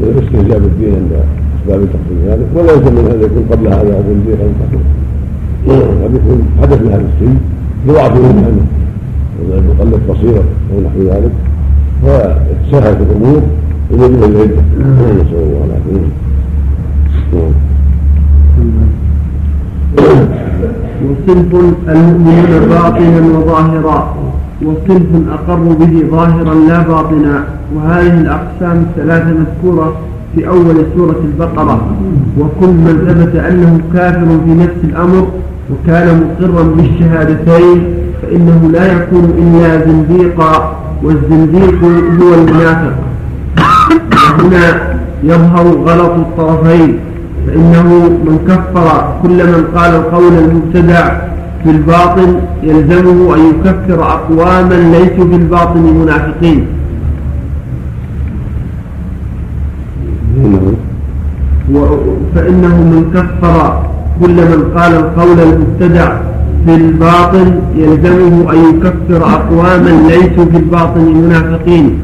والاستهزاء بالدين عند اسباب تقتضي ذلك ولا يلزم من هذا يكون قبل هذا زنديقا قد يكون حدث من هذا الشيء يضعف منه قلة بصيرة أو نحو ذلك. فيتساهل في الأمور ومن العدة نسأل الله العافية. وصنف المؤمنون باطنا وظاهرا وصنف أقر به ظاهرا لا باطنا. وهذه الأقسام الثلاثة مذكورة. في أول سورة البقرة. وكل من ثبت أنه كافر في نفس الأمر وكان مقرا بالشهادتين فإنه لا يكون إلا زنديقا والزنديق هو المنافق. وهنا يظهر غلط الطرفين فإنه من كفر كل من قال القول المبتدع في الباطن يلزمه أن يكفر أقواما ليسوا في الباطن منافقين. فإنه من كفر كل من قال القول المبتدع في الباطن يلزمه أن يكفر أقواما ليسوا في الباطن منافقين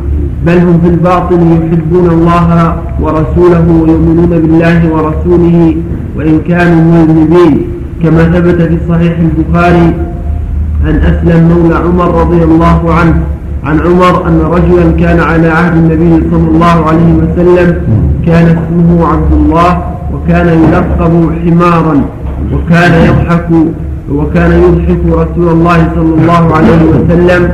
بل هم في الباطن يحبون الله ورسوله ويؤمنون بالله ورسوله وإن كانوا مذنبين. كما ثبت في صحيح البخاري عن أسلم مولى عمر رضي الله عنه عن عمر أن رجلا كان على عهد النبي صلى الله عليه وسلم كان اسمه عبد الله وكان يلقب حمارا وكان يضحك وكان يضحك رسول الله صلى الله عليه وسلم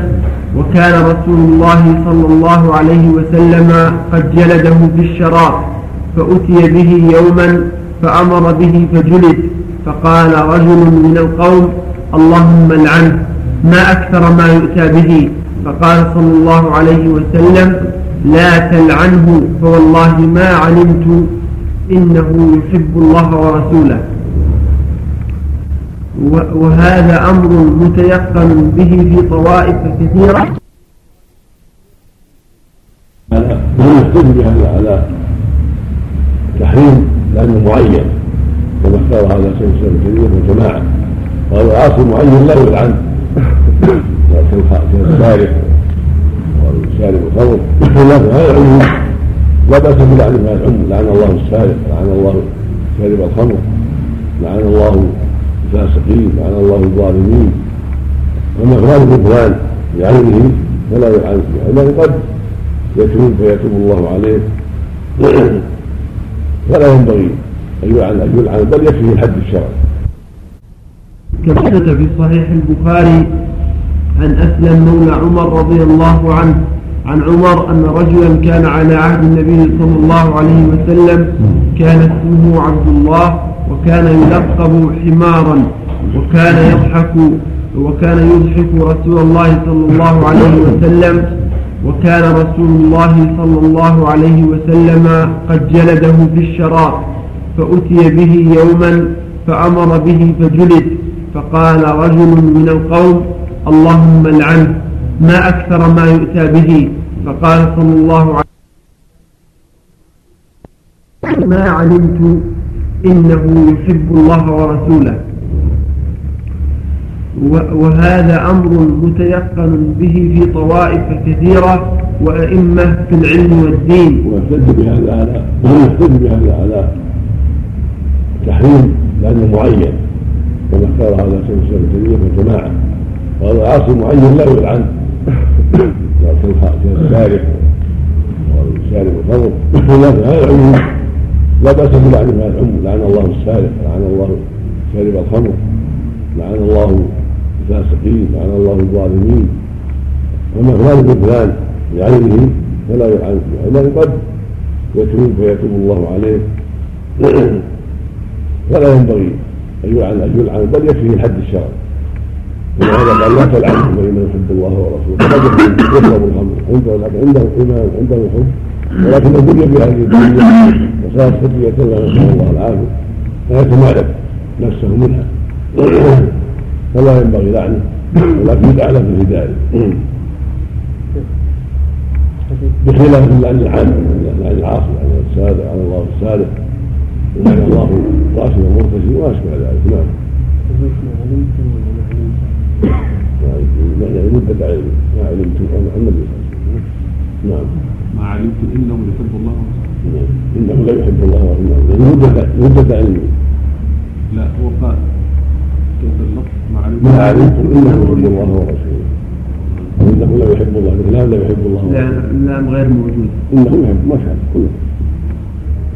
وكان رسول الله صلى الله عليه وسلم قد جلده في الشراب فأتي به يوما فأمر به فجلد فقال رجل من القوم اللهم العنه ما أكثر ما يؤتى به. فقال صلى الله عليه وسلم لا تلعنه فوالله ما علمت إنه يحب الله ورسوله. وهذا أمر متيقن به في طوائف كثيرة. من بهذا على تحريم لأنه معين؟ كما اختار هذا شيخ الإسلام ابن والجماعه قالوا عاصي معين لا يلعن كالسارق <laughs> والسارق الخمر لكن هذا العموم لا بأس بلعن هذا العموم لعن الله السارق لعن الله شارب الخمر لعن الله الفاسقين لعن الله الظالمين. أما افراد الفلان بعينه فلا يلعن فيه لأنه قد يتوب فيتوب الله عليه. <clears throat> فلا ينبغي أن يلعن بل يكفيه الحد الشرعي كما في صحيح البخاري عن أسلم مولى عمر رضي الله عنه عن عمر أن رجلا كان على عهد النبي صلى الله عليه وسلم كان اسمه عبد الله وكان يلقب حمارا وكان يضحك وكان يضحك رسول الله صلى الله عليه وسلم وكان رسول الله صلى الله عليه وسلم قد جلده بالشراب فأتي به يوما فأمر به فجلد فقال رجل من القوم اللهم العنه ما أكثر ما يؤتى به. فقال صلى الله عليه وسلم ما علمت إنه يحب الله ورسوله. وهذا أمر متيقن به في طوائف كثيرة وأئمة في العلم والدين. ويحتج بهذا على ويحتج بهذا على تحريم لأنه معين كما اختار هذا شيخ الإسلام ابن قالوا العاصي معين لا يلعن كالسارق والسارق الخمر هذا العموم لا بأس بلعن هذا العموم لعن الله السارق لعن الله شارب الخمر لعن الله الفاسقين لعن الله الظالمين. وما افراد فلان بعينه فلا يلعن لأنه قد يتوب فيتوب الله عليه. فلا ينبغي أن يلعن أن يلعن بل يكفيه الحد الشرعي ولهذا قال لا تلعنه فإنه يحب الله ورسوله. قد يشرب الخمر عنده عنده إيمان عنده حب. ولكن الدنيا في هذه الدنيا وصارت فتية له نسأل الله العافية فيتمالك نفسه منها. فلا ينبغي لعنه ولكن يدعى له بالهداية. بخلاف اللعن العام اللعن العاصي عن السادة عن الله السادة. ومن الله راشد ومرتشي وأشبه ذلك. نعم. يعني مدة علم ما علمت عن النبي صلى الله عليه وسلم نعم ما علمت انه يحب الله ورسوله انه لا يحب الله ورسوله يعني مدة مدة علمه لا هو قال ما علمت انه يحب الله ورسوله إنه لا يحب الله لا لا يحب الله لا لا غير موجود انه يحب ما كان كله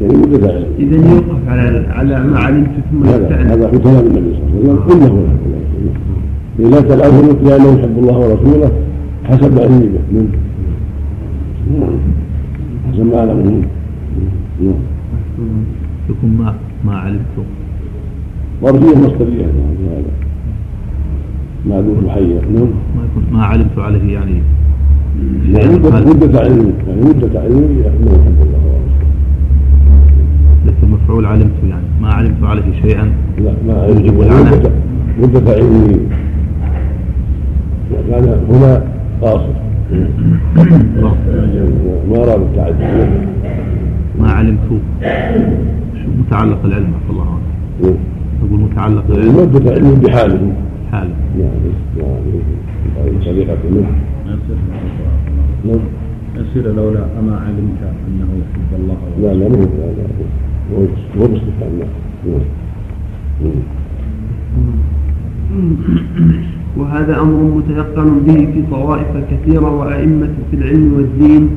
يعني متفاعل اذا يوقف على على ما علمت ثم هذا هذا في كلام النبي صلى الله عليه وسلم انه لا يحب الله لا تلعبه لأنه يحب الله ورسوله حسب علمه به منه نعم. حسب ما علمه منه نعم. يكون ما ما علمتم. مرجية مصدرية. هذا معذور محير نعم. ما يكون ما علمت عليه يعني. يعني مدة علمه يعني مدة علمه انه يحب الله ورسوله لكن مفعول علمت يعني. ما علمت عليه شيئا. لا ما يجب العنة. مدة علمه كان هنا قاصر ما أراد التعدي ما علمت. شو متعلق العلم؟ عفى الله عنه. نقول متعلق العلم. مدة علمه بحاله. حاله يعني طريقة منه نعم. يصير لولا أما علمت أنه يحب الله. لا لا مو لا لا هو باستفهام لا نعم. وهذا أمر متيقن به في طوائف كثيرة وأئمة في العلم والدين.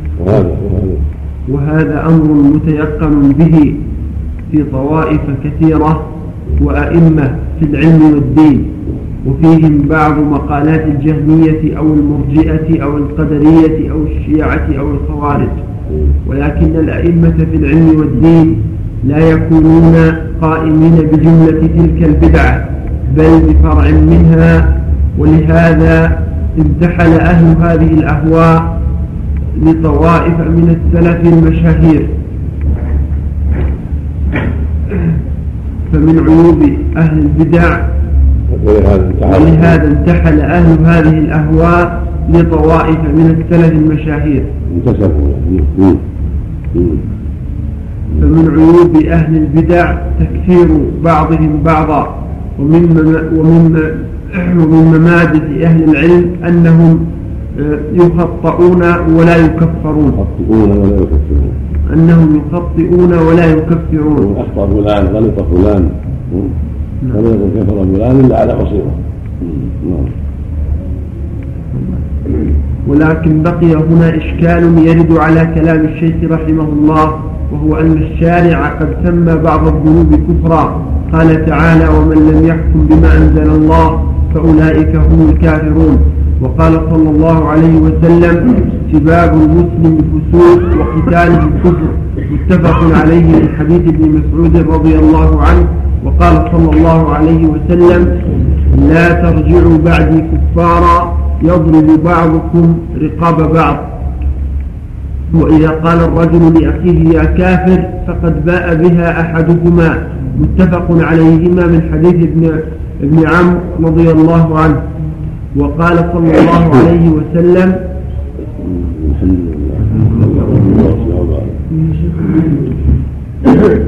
وهذا أمر متيقن به في طوائف كثيرة وأئمة في العلم والدين. وفيهم بعض مقالات الجهمية أو المرجئة أو القدرية أو الشيعة أو الخوارج. ولكن الأئمة في العلم والدين لا يكونون قائمين بجملة تلك البدعة بل بفرع منها ولهذا انتحل أهل هذه الأهواء لطوائف من السلف المشاهير فمن عيوب أهل البدع ولهذا انتحل أهل هذه الأهواء لطوائف من السلف المشاهير. فمن عيوب أهل البدع تكفير بعضهم بعضا ومن ومن ومن ممادح أهل العلم أنهم آه، يخطئون ولا يكفرون. يخطئون ولا يكفرون. أنهم يخطئون ولا يكفرون. أخطأ فلان غلط فلان. فلا يكون كفر فلان الا على بصيرة. مم. نعم. ولكن بقي هنا إشكال يرد على كلام الشيخ رحمه الله وهو أن الشارع قد سمى بعض الذنوب كفرا. قال تعالى ومن لم يحكم بما أنزل الله فأولئك هم الكافرون. وقال صلى الله عليه وسلم سباب المسلم فسوق وقتاله كفر متفق عليه من حديث ابن مسعود رضي الله عنه. وقال صلى الله عليه وسلم لا ترجعوا بعدي كفارا يضرب بعضكم رقاب بعض. وإذا قال الرجل لأخيه يا كافر فقد باء بها أحدهما. متفق عليهما من حديث ابن ابن عمرو رضي الله عنه وقال صلى الله عليه وسلم.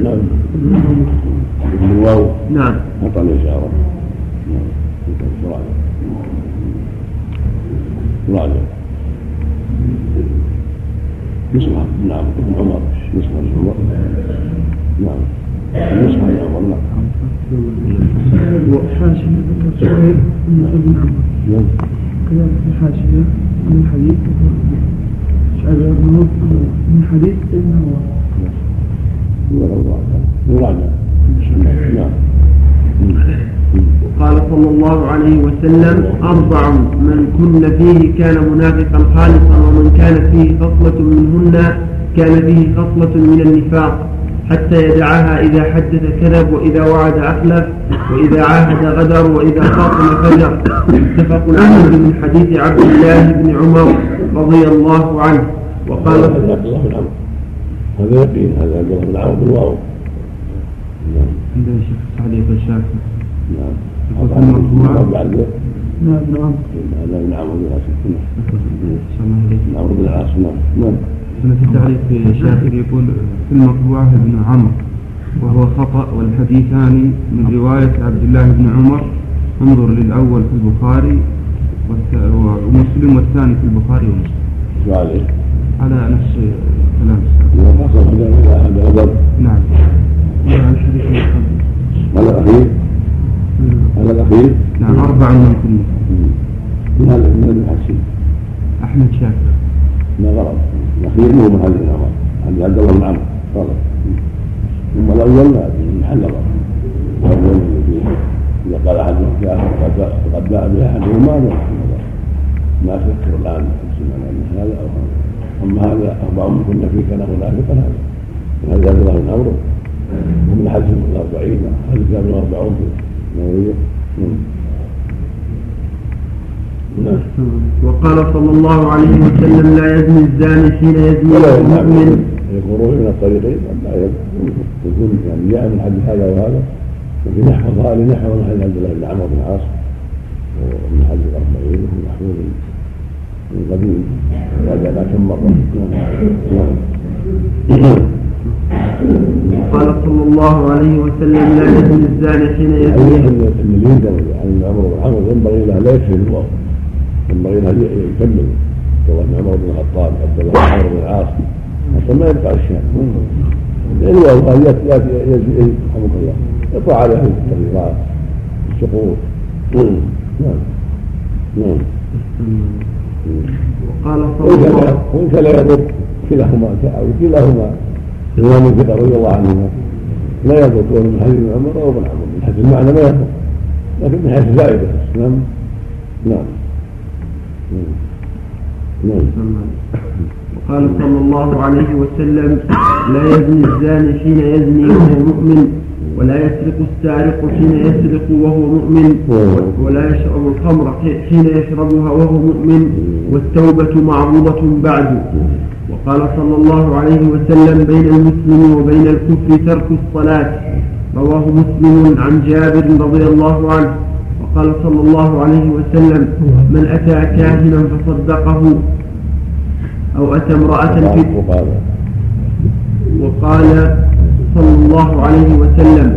نعم نعم اشاره نعم راجع راجع نصح نعم ابن عمر عمر نعم نصح ابن عمر نعم وحاشية سهيل بن ابن عمر نعم كذلك شعب بن من حديث ابن عمر قال صلى الله عليه وسلم أربع من كن فيه كان منافقا خالصا ومن كانت فيه خصلة منهن كان فيه خصلة من النفاق. حتى يدعها إذا حدث كذب وإذا وعد أخلف وإذا عاهد غدر وإذا خاصم فجر. متفق عليه من حديث عبد الله بن عمر رضي الله عنه. وقال هذا عبد الله بن عمرو. هذا يقين هذا عبد الله بن عمرو بالواو. نعم. عند الشيخ تعليق الشافعي نعم. نعم عمر عمرو. بن العاص سلام عليكم. بن عمرو بن العاص نعم نعم. هنا في تعليق الشافعي يقول في المطبوعة ابن عمرو وهو خطأ والحديثان من رواية عبد الله بن عمر انظر للأول في البخاري ومسلم والثاني في البخاري ومسلم. عليه؟ على نفس كلام غدر نعم. على الأخير؟ على الأخير؟ نعم. أربع من كل. من الحسين أحمد شاكر. ما غلط مو من حديث عمر حديث عبد الله بن عمرو. غلط ثم الأول من محل غلط الأول إذا قال أحد فقد باع بأحدهما ما أفكر الآن أن هذا أو هذا. أما هذا أربع كنا فيه كان منافقا هذا هذا عبد الله بن عمرو. ومن حديث الأربعين حديث كان الأربعون في النووية. نعم. وقال صلى الله عليه وسلم لا يزني الزاني حين يزني المؤمن. يكون من الطريقين لا يكون يعني جاء من حديث هذا وهذا لكن نحفظ هذا نحفظ من حديث عبد الله بن عمرو بن العاص ومن حديث الأربعين ومن محفوظ من قديم وهذا كم مرة. قال صلى الله عليه وسلم لا يزني الزاني حين يزني ان يندم عن عمرو بن عمرو ينبغي له لا يكفي الواو ينبغي له يكمل. سواء عمر بن الخطاب عبد الله بن عمرو بن العاص. حتى ما يبقى الشام الواو ياتي ياتي رحمك الله. يطلع عليه التغييرات السقوط نعم. نعم. وقال صلى الله وإن كان لا يضر كلاهما كلاهما الإمام الفقه رضي الله عنهما لا يضر كون من حديث عمر أو ابن عمر. من حيث المعنى ما يضر. لكن من حيث الفائدة نعم نعم. نعم. وقال صلى الله عليه وسلم لا يزني الزاني حين يزني وهو مؤمن ولا يسرق السارق حين يسرق وهو مؤمن ولا يشرب الخمر حين يشربها وهو مؤمن والتوبة معروضة بعد. وقال صلى الله عليه وسلم بين المسلم وبين الكفر ترك الصلاة. رواه مسلم عن جابر رضي الله عنه. وقال صلى الله عليه وسلم من أتى كاهنا فصدقه أو أتى امرأة في وقال صلى الله عليه وسلم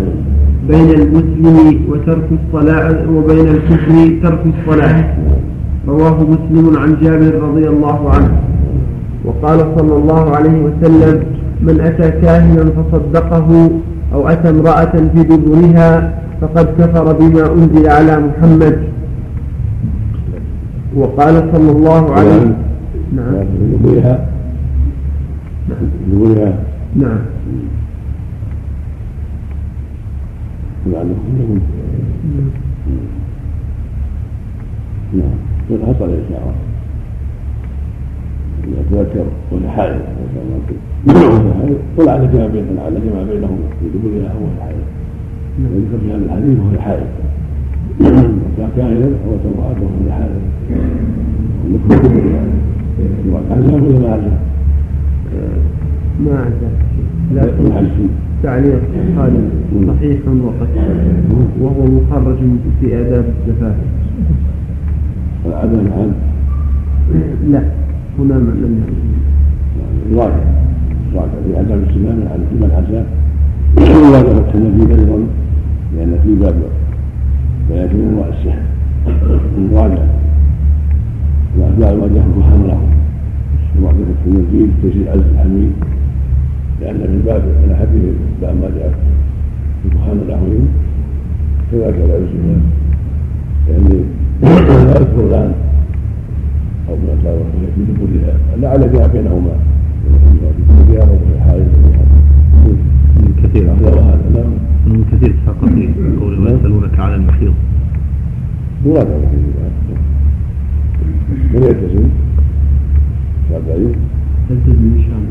بين المسلم وترك الصلاة وبين الكفر ترك الصلاة. رواه مسلم عن جابر رضي الله عنه. وقال صلى الله عليه وسلم من أتى كاهنا فصدقه أو أتى امرأة في دبرها فقد كفر بما أنزل على محمد وقال صلى الله عليه نعم دبرها دبرها نعم يعني كلهم نعم حصل ان شاء الله يتذكر وهي حائض ولعل فيما بين لعل فيما بينهما في دبرها وهي حائض ويذكر في هذا الحديث وهي حائض وكان كاهنا هو امرأته وهي حائض ذكر دبرها عزاء ولا ما عزاء؟ ما عزاء لكن تعليق خالد صحيح وقد وهو مخرج في آداب الزفاف العدم الآن لا هنا لم يكن راجع راجع في آداب السمام على كل العزاء راجع التنبيه أيضا لأن في باب أنواع السحر راجع وأتباع الوجه الكهان وعدة التنبيه تجري عز الحميد لأن من باب من حديث باب ما جاء في البخاري العظيم كذلك لا يسلم يعني لا أذكر الآن أو ما كان في دخولها لعل فيها بينهما. في ديار من كثير من كثير الثقافي قول ويسألونك على المحيض مراد المحيض من يلتزم؟ شافعي يلتزم الشام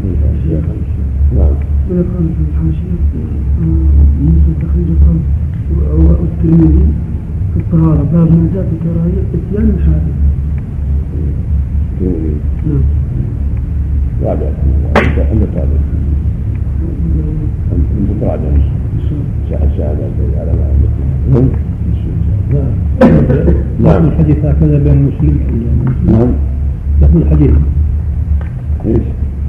نعم. ويقال في الحاشية؟ بالنسبة لتخريج الصوم والترمذي في الطهارة. باب ما جاء في كراهية إتيان الحادث نعم. راجع عند طالب ساعة ساعة على ما نعم. نعم الحديث هكذا بين المسلم نعم. يقول الحديث إيش؟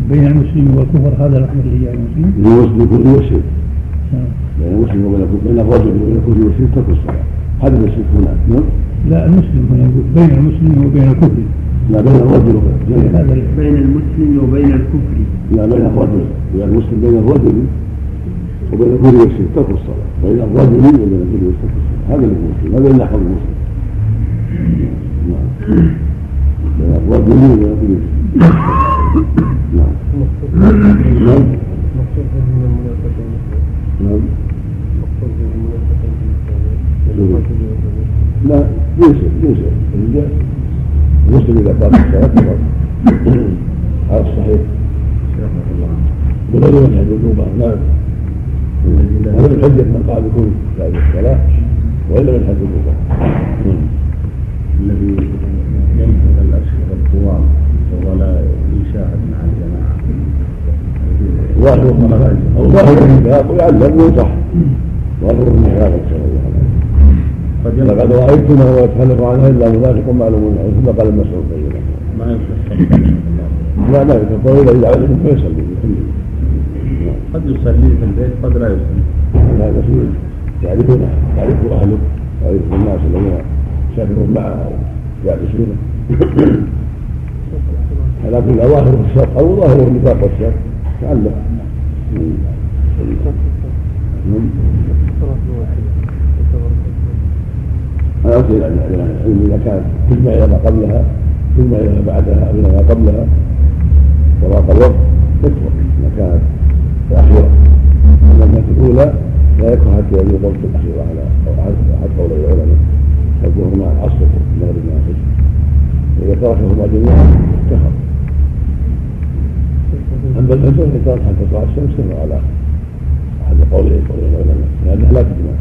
بين المسلم والكفر هذا الأمر اللي يعني المسلم؟ المسلم كفر والشرك بين المسلم وبين بين الرجل وبين الكفر والشرك ترك الصلاة. هذا الشرك هناك نعم. لا المسلم هنا يقول بين المسلم وبين الكفر. لا بين الرجل وبين هذا بين المسلم وبين الكفر لا بين الرجل بين المسلم بين الرجل وبين الكفر والشرك ترك الصلاة بين الرجل وبين الكفر والشرك هذا المسلم هذا اللي يحفظ المسلم نعم بين والدليل والدليل نعم نعم نعم لا يوسف الرجال مسلم اذا قام الصلاة على الصحيح بغير وجه الوجوب نعم هذا من حجة من قال بكل بعد الصلاة وإلا من حجة الوجوب الذي ينفذ الأشهر الطوال ولا يشاهد مع الجماعة. ظاهر النفاق ويعلم وينصح ظاهر النفاق صلى الله لقد رأيتنا ويتخلف عنها إلا منافق معلوم ثم قال المسعود ما يصلح لا لا يتطور إذا علم فيصلي. قد يصلي في البيت قد لا يصلي. هذا شيء يعرفونه يعرفه أهله ويعرف الناس الذين يسافرون معه أو يعرفونه لكن ظاهره الشرق أو ظاهره النفاق والشر تعلق. أنا أقول العلم إذا كان تجمع إلى ما قبلها تجمع إلى ما بعدها إلى ما قبلها وراء الوقت يكفر إذا كانت الأخيرة. أما المادة الأولى لا يكره حتى يجوز ضبط الأخيرة على أحد قول العلماء حكمهما العصر المغرب مع الفجر وإذا تركهما جميعا كفر. أما الفجر فإن حتى تطلع الشمس كفر على أحد قولين قول العلماء. لأنها لا تجمع.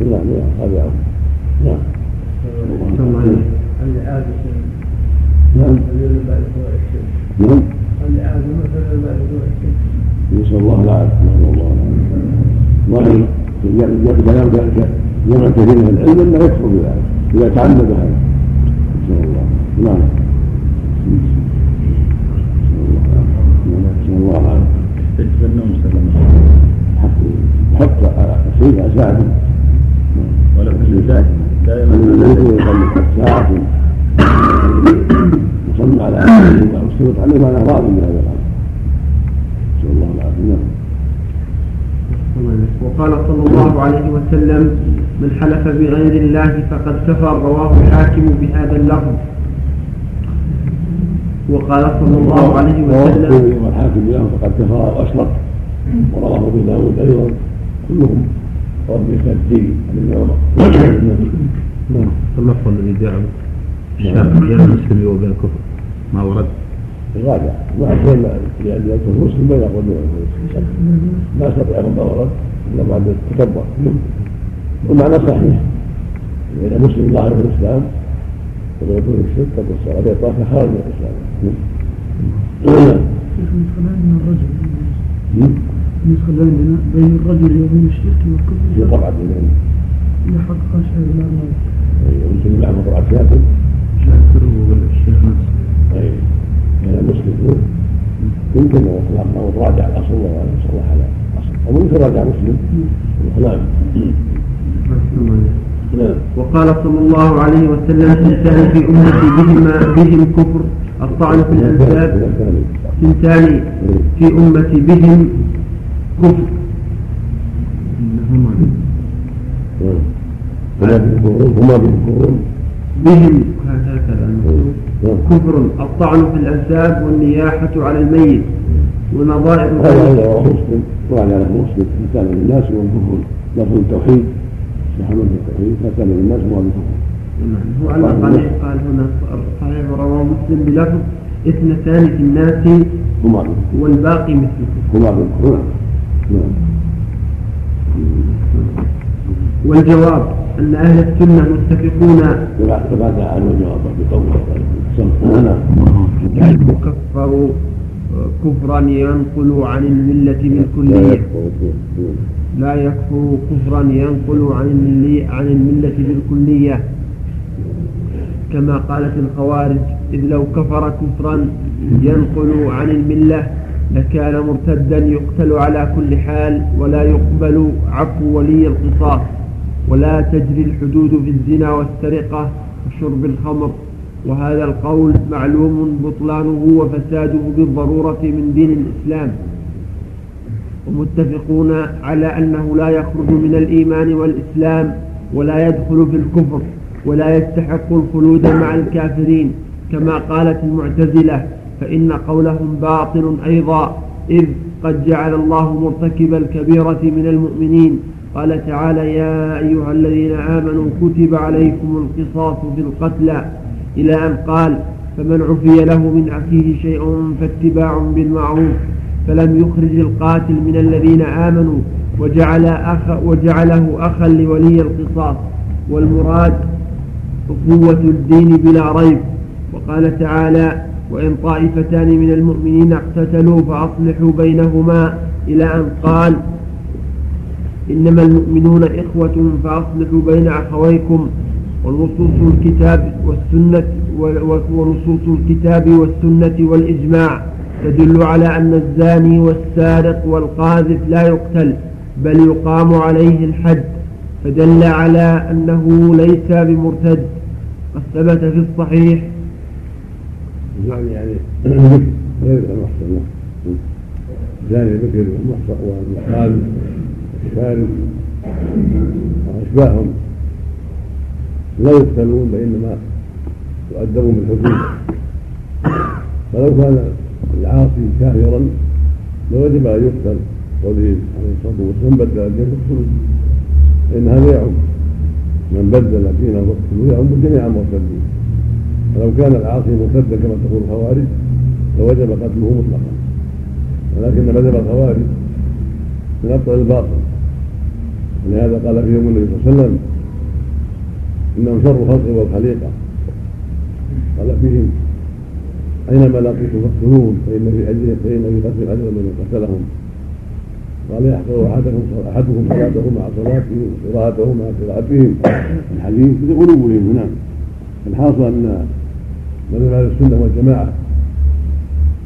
نعم نعم نعم نعم. نعم. نسأل الله العافية. نسأل الله العافية. بيان ذلك جمع كثير من العلم انه يكفر بذلك اذا تعمد هذا نسأل الله نعم. يتبنون سلم حق شيء ساعة ولكن دائما الذي يصلي ساعة يصلي على عليه الأمر نسأل الله العافية نعم وقال صلى الله عليه وسلم من حلف بغير الله فقد كفر. رواه الحاكم بهذا اللفظ. وقال صلى الله عليه وسلم. والحاكم له فقد كفر وأشرك. ورواه أبو داود أيضا كلهم. رواه الدين. عن ابن عمر نعم. اللفظ الذي جاء الشافعي بين المسلم وبين الكفر ما ورد. الراجع ما أحسن لأن يكون مسلم ما يقول ما استطيع ما ورد إلا بعد التكبر. والمعنى صحيح. إذا مسلم ظاهر في الإسلام ولا الشرك قد الصلاة يطاف خارج من الإسلام. من الرجل. بين الرجل وبين الشرك في والكفر طبعة من يحقق شيء لا يمكن مع مطلع كافر شاكر والشيخ نفسه أي كان مسلم يمكن لو راجع الاصل ولا صلح على الاصل أو يمكن راجع مسلم. نعم. وقال صلى الله عليه وسلم ثنتان في أمتي بهما بهم كفر الطعن في الأنساب ثنتان في أمتي بهم كفر. هما بهم المكتوب كفر. الطعن في الأنساب والنياحة على الميت ونظائر هذا رواه مسلم وعلى مسلم. كان للناس والكفر لفظ التوحيد. محمد التوحيد فكان للناس هو بالكفر هو على الصحيح قال هنا صحيح رواه مسلم بلفظ اثنتان في الناس هما والباقي مثل هما نعم والجواب أن أهل السنة متفقون نعم تبادل عنه الجواب بقوله نعم كفروا كفرا ينقل عن الملة بالكلية لا يكفر كفرا ينقل عن الملة, عن الملة بالكلية. كما قالت الخوارج إذ لو كفر كفرا ينقل عن الملة لكان مرتدا يقتل على كل حال ولا يقبل عفو ولي القصاص. ولا تجري الحدود في الزنا والسرقة وشرب الخمر. وهذا القول معلوم بطلانه وفساده بالضرورة من دين الإسلام. ومتفقون على أنه لا يخرج من الإيمان والإسلام ولا يدخل في الكفر ولا يستحق الخلود مع الكافرين. كما قالت المعتزلة فإن قولهم باطل أيضا إذ قد جعل الله مرتكب الكبيرة من المؤمنين. قال تعالى يا أيها الذين آمنوا كتب عليكم القصاص في القتلى. إلى أن قال فمن عفي له من أخيه شيء فاتباع بالمعروف. فلم يخرج القاتل من الذين آمنوا وجعل أخ وجعله أخا لولي القصاص. والمراد أخوة الدين بلا ريب. وقال تعالى وإن طائفتان من المؤمنين اقتتلوا فأصلحوا بينهما إلى أن قال إنما المؤمنون إخوة فأصلحوا بين أخويكم ونصوص الكتاب والسنة ونصوص الكتاب والسنة والإجماع. تدل على أن الزاني والسارق والقاذف لا يقتل بل يقام عليه الحد. فدل على أنه ليس بمرتد. قد ثبت في الصحيح. يعني يعني غير المحصن. زاني بكر والمحصن والشارب وأشباههم. لا يقتلون وإنما يؤدبون بالحدود. فلو كان العاصي كافرا لوجب ان يقتل قوله عليه الصلاة والسلام بدل الدين فاقتلوه فان هذا يعم من بدل دينه فاقتلوه يعم جميع المرتدين فلو كان العاصي مرتدا كما تقول الخوارج لوجب قتله مطلقا. ولكن مذهب الخوارج من أبطل الباطل. ولهذا قال فيهم النبي صلى الله عليه وسلم إنهم شر الخلق والخليقه قال فيهم أينما لقيتم فاقتلوهم فإن في أجرهم فإن في قتل أجر من قتلهم. قال يحقر أحدكم أحدكم صلاته مع صلاتهم وقراءته مع قراءتهم الحديث في قلوبهم نعم الحاصل أن مذهب أهل السنة والجماعة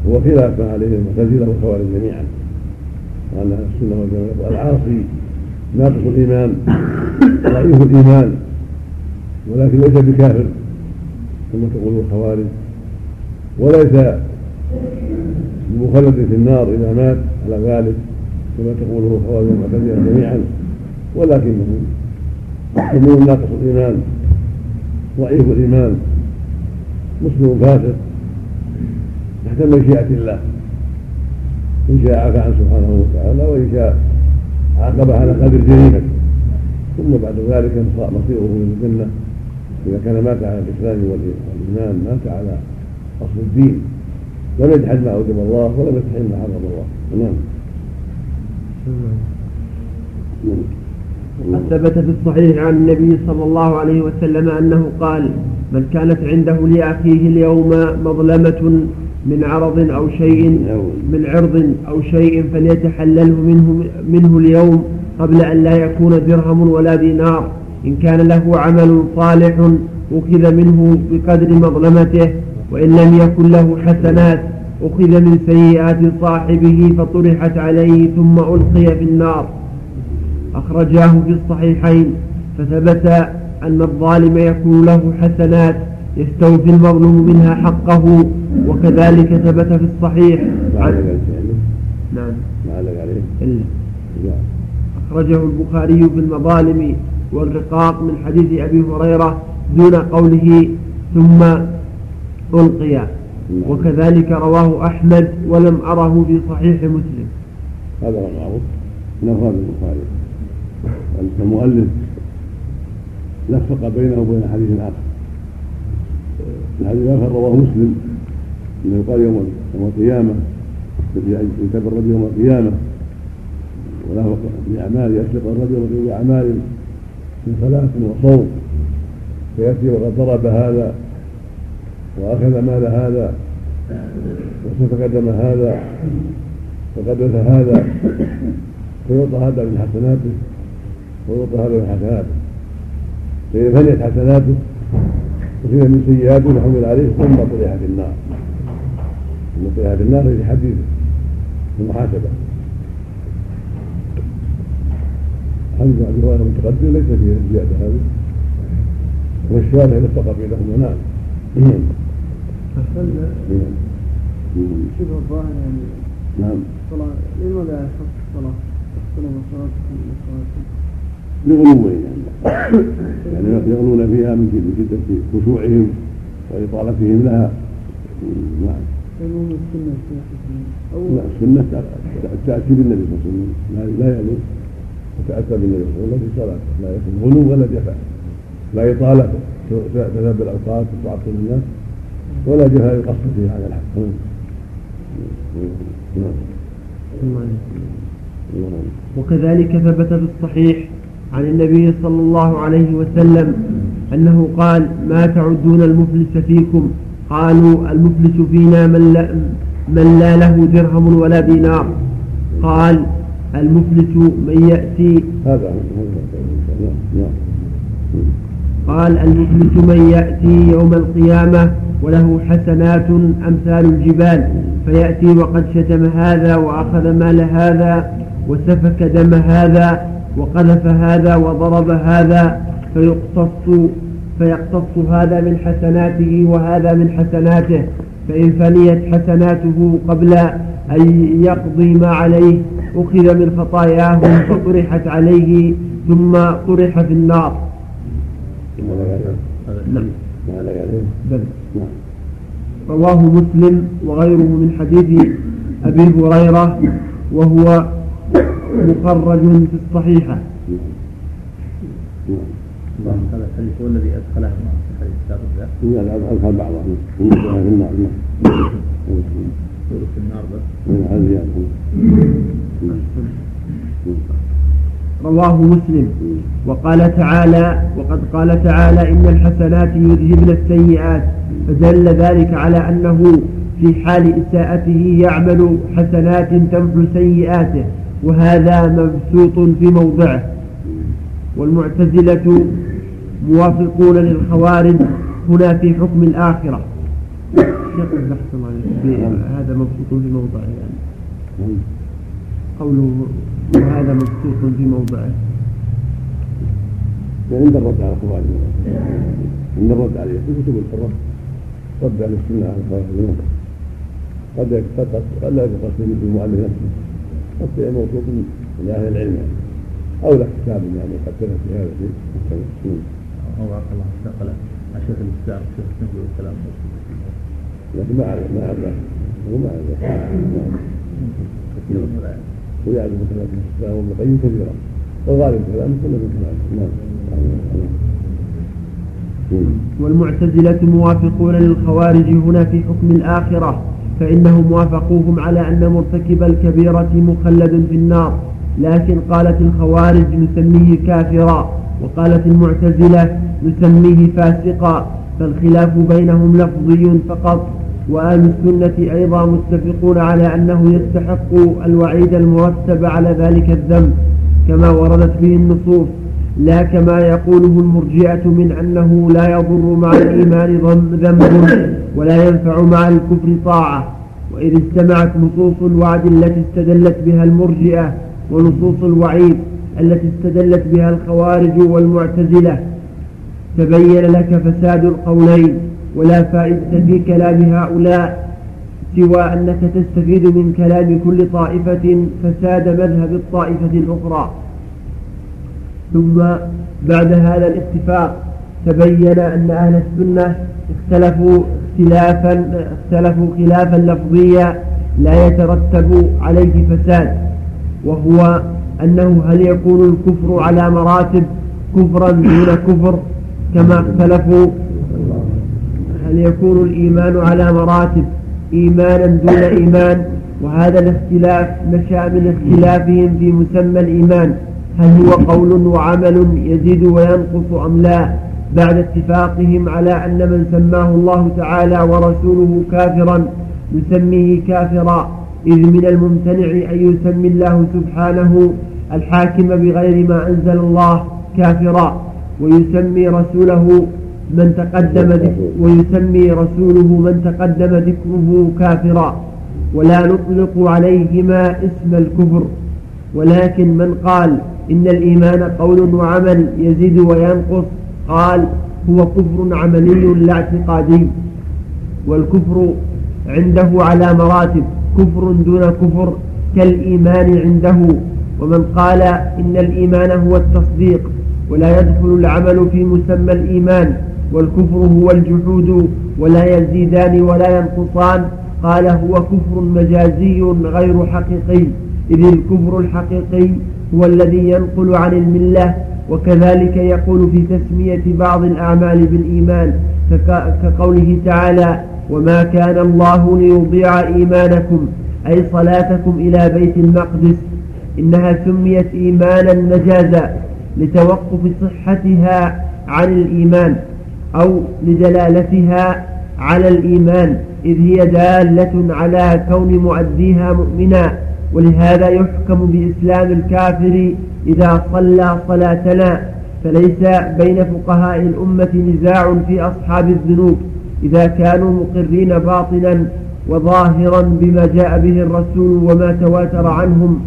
هو خلاف ما عليه المعتزلة والخوارج جميعا. وأن أهل السنة والجماعة العاصي ناقص الإيمان ضعيف الإيمان ولكن ليس بكافر كما تقول الخوارج. وليس بمخلد في النار إذا مات على ذلك كما تقوله الخوارج المعتزلة جميعا. ولكنه مسلم ناقص الإيمان ضعيف الإيمان مسلم فاسق تحت مشيئة الله. إن شاء عفى عنه سبحانه وتعالى وإن شاء عاقب على قدر جريمته ثم بعد ذلك مصيره إلى الجنة. إذا كان مات على الإسلام والإيمان مات على اصل الدين. لم يجحد ما أوجب الله ولم يستحل ما حرم الله. نعم. قد ثبت في الصحيح عن النبي صلى الله عليه وسلم أنه قال من كانت عنده لأخيه اليوم مظلمة من عرض أو شيء من عرض أو شيء فليتحلله منه منه اليوم قبل أن لا يكون درهم ولا دينار. إن كان له عمل صالح أخذ منه بقدر مظلمته وإن لم يكن له حسنات أخذ من سيئات صاحبه فطرحت عليه ثم ألقي في النار. أخرجاه في الصحيحين فثبت أن الظالم يكون له حسنات يستوفي المظلوم منها حقه وكذلك ثبت في الصحيح. عن نعم. إلا. أخرجه البخاري في المظالم والرقاق من حديث أبي هريرة دون قوله ثم ألقي وكذلك رواه أحمد ولم أره في صحيح مسلم. هذا هو المعروف من أفراد البخاري. المؤلف لفق بينه وبين حديث آخر. الحديث الآخر رواه مسلم. أنه يقال يوم يوم القيامة. يكتب الرجل يوم القيامة. وله بأعمال يسبق الرجل بأعمال من صلاة وصوم. فيأتي وقد ضرب هذا وأخذ مال هذا وتقدم هذا وقدس هذا فيعطى هذا من حسناته ويعطى هذا من حسناته. فإذا فنيت حسناته وفيها من سيئاته فحمل عليه ثم طرح في النار. ثم طرح في النار في حديث المحاسبة. حديث أبي هريرة المتقدم ليس فيه الزيادة هذه. والشارع اتفق بينهما نعم. شبه الظاهر يعني. نعم. لماذا يخص الصلاة؟ صلاتكم صلاتكم لغلوهم يعني؟ يغلون فيها من شدة خشوعهم وإطالتهم لها. نعم. يقولون السنة لا السنة التأتي بالنبي صلى الله عليه وسلم. لا يغلو وتأتى بالنبي صلى الله عليه وسلم. في صلاته لا يكون غلو ولا جفاء لا إطالة. تذهب الأوقات وتعطل الناس. ولا جفاء يقصر في هذا الحق. نعم. وكذلك ثبت في الصحيح عن النبي صلى الله عليه وسلم أنه قال ما تعدون المفلس فيكم؟ قالوا المفلس فينا من لا, من لا له درهم ولا دينار. قال المفلس من يأتي هذا نعم. قال المفلس من يأتي يوم القيامة وله حسنات أمثال الجبال فيأتي وقد شتم هذا وأخذ مال هذا وسفك دم هذا وقذف هذا وضرب هذا فيقتص فيقتص هذا من حسناته وهذا من حسناته فإن فنيت حسناته قبل أن يقضي ما عليه أخذ من خطاياهم فطرحت عليه ثم طرح في النار. نعم. بل. رواه مسلم وغيره من حديث أبي هريرة وهو مخرج في الصحيحة هذا الحديث هو الذي أدخله في الحديث السابق ذا لا أدخل بعضه. في النار في بس. رواه مسلم. وقال تعالى وقد قال تعالى إن الحسنات يذهبن السيئات. فدل ذلك على أنه في حال إساءته يعمل حسنات تمحو سيئاته وهذا مبسوط في موضعه. والمعتزلة موافقون للخوارج هنا في حكم الآخرة. هذا مبسوط في موضعه يعني. قوله وهذا مبسوط في موضعه. يعني عند الرد على الخوارج عند الرد عليه. في كتب الحرة. رد على السنة على الخوارج. قد قد لا يكون قصد المؤلف نفسه. قد موثوق من أهل العلم. يعني أو له كتاب يعني قد كتب في هذا الشيء. هو الله استقل الشيخ الإسلام الشيخ النبي والكلام لكن ما اعرف ما أعرف. هو ما أعرف. ويعرف مثلا الاسلام وابن القيم كثيرا والغالب كلامه كله من كلامه نعم. والمعتزلة موافقون للخوارج هنا في حكم الآخرة فإنهم وافقوهم على أن مرتكب الكبيرة مخلد في النار. لكن قالت الخوارج نسميه كافرا وقالت المعتزلة نسميه فاسقا فالخلاف بينهم لفظي فقط. وأهل السنة أيضا متفقون على أنه يستحق الوعيد المرتب على ذلك الذنب كما وردت به النصوص لا كما يقوله المرجئة من أنه لا يضر مع الإيمان ذنب ولا ينفع مع الكفر طاعة. وإذ اجتمعت نصوص الوعد التي استدلت بها المرجئة ونصوص الوعيد التي استدلت بها الخوارج والمعتزلة. تبين لك فساد القولين. ولا فائدة في كلام هؤلاء سوى أنك تستفيد من كلام كل طائفة فساد مذهب الطائفة الأخرى. ثم بعد هذا الاتفاق تبين أن أهل السنة اختلفوا اختلافا اختلفوا خلافا لفظيا لا يترتب عليه فساد وهو أنه هل يكون الكفر على مراتب كفرا دون كفر كما اختلفوا هل يكون الإيمان على مراتب إيمانا دون إيمان. وهذا الاختلاف نشأ من اختلافهم في مسمى الإيمان. هل هو قول وعمل يزيد وينقص أم لا؟ بعد اتفاقهم على أن من سماه الله تعالى ورسوله كافرا يسميه كافرا. إذ من الممتنع أن يسمي الله سبحانه الحاكم بغير ما أنزل الله كافرا ويسمي رسوله من تقدم ويسمي رسوله من تقدم ذكره كافرا. ولا نطلق عليهما اسم الكفر. ولكن من قال إن الإيمان قول وعمل يزيد وينقص قال هو كفر عملي لا اعتقادي. والكفر عنده على مراتب. كفر دون كفر كالإيمان عنده. ومن قال إن الإيمان هو التصديق ولا يدخل العمل في مسمى الإيمان. والكفر هو الجحود ولا يزيدان ولا ينقصان. قال هو كفر مجازي غير حقيقي. إذ الكفر الحقيقي هو الذي ينقل عن الملة وكذلك يقول في تسمية بعض الأعمال بالإيمان كقوله تعالى وما كان الله ليضيع إيمانكم أي صلاتكم إلى بيت المقدس. إنها سميت إيمانا مجازا لتوقف صحتها عن الإيمان. أو لدلالتها على الإيمان إذ هي دالة على كون مؤديها مؤمنا ولهذا يحكم بإسلام الكافر إذا صلى صلاتنا فليس بين فقهاء الأمة نزاع في أصحاب الذنوب إذا كانوا مقرين باطنا وظاهرا بما جاء به الرسول وما تواتر عنهم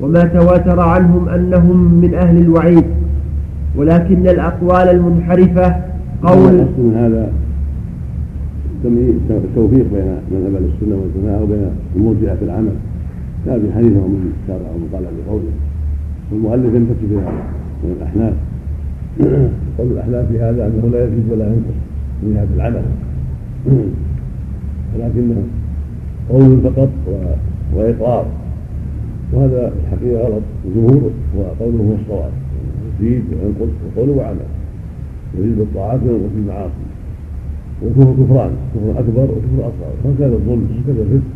وما تواتر عنهم أنهم من أهل الوعيد. ولكن الأقوال المنحرفة قول من هذا التوفيق بين من أبل السنة والجماعة وبين المرجئة في العمل. لا في حديث ومن شرع ومن قال بقوله. والمؤلف ينتسب إلى من الأحناف. <clears throat> قول الأحناف في هذا أنه لا يزيد ولا ينقص من هذا العمل. <clears throat> ولكنه قول فقط وإقرار. وهذا الحقيقة غلط. الجمهور وقوله هو الصواب. يزيد وينقص وقول وعمل يزيد بالطاعات وينقص بالمعاصي والكفر كفران كفر اكبر وكفر اصغر فكذا الظلم وكذا الفسق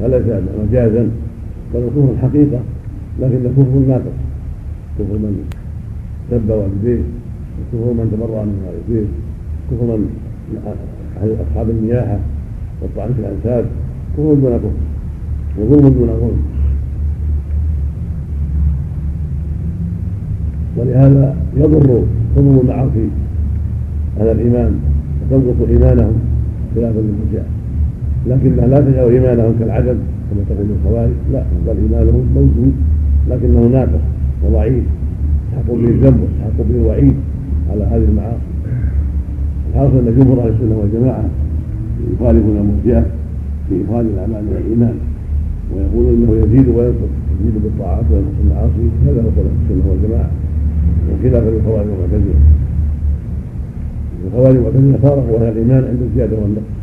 فليس مجازا بل الكفر الحقيقة لكن كفر ناقص كفر من سب والديه وكفر من تبرع من والديه كفر من أصحاب النياحة والطعن في الأنساب. كفر دون كفر. وظلم دون ظلم. ولهذا يضر حضور المعاصي على الإيمان وتنقص إيمانهم خلافا للمرجئه لكنها لا تجعل إيمانهم كالعدم كما تقول الخوارج لا بل إيمانهم موجود لكنه ناقص وضعيف يستحق به الذنب ويستحق به الوعيد على هذه المعاصي. الحاصل أن جمهور أهل السنة والجماعة يخالفون المرجئه في اخراج الأعمال من الإيمان ويقولون إنه يزيد وينقص يزيد بالطاعات وينقص بالمعاصي هذا هو قول السنة والجماعة. وخلافا للخوارج والمعتزله الخوارج والمعتزله فارقوا أهل الإيمان عند الزياده والنقص.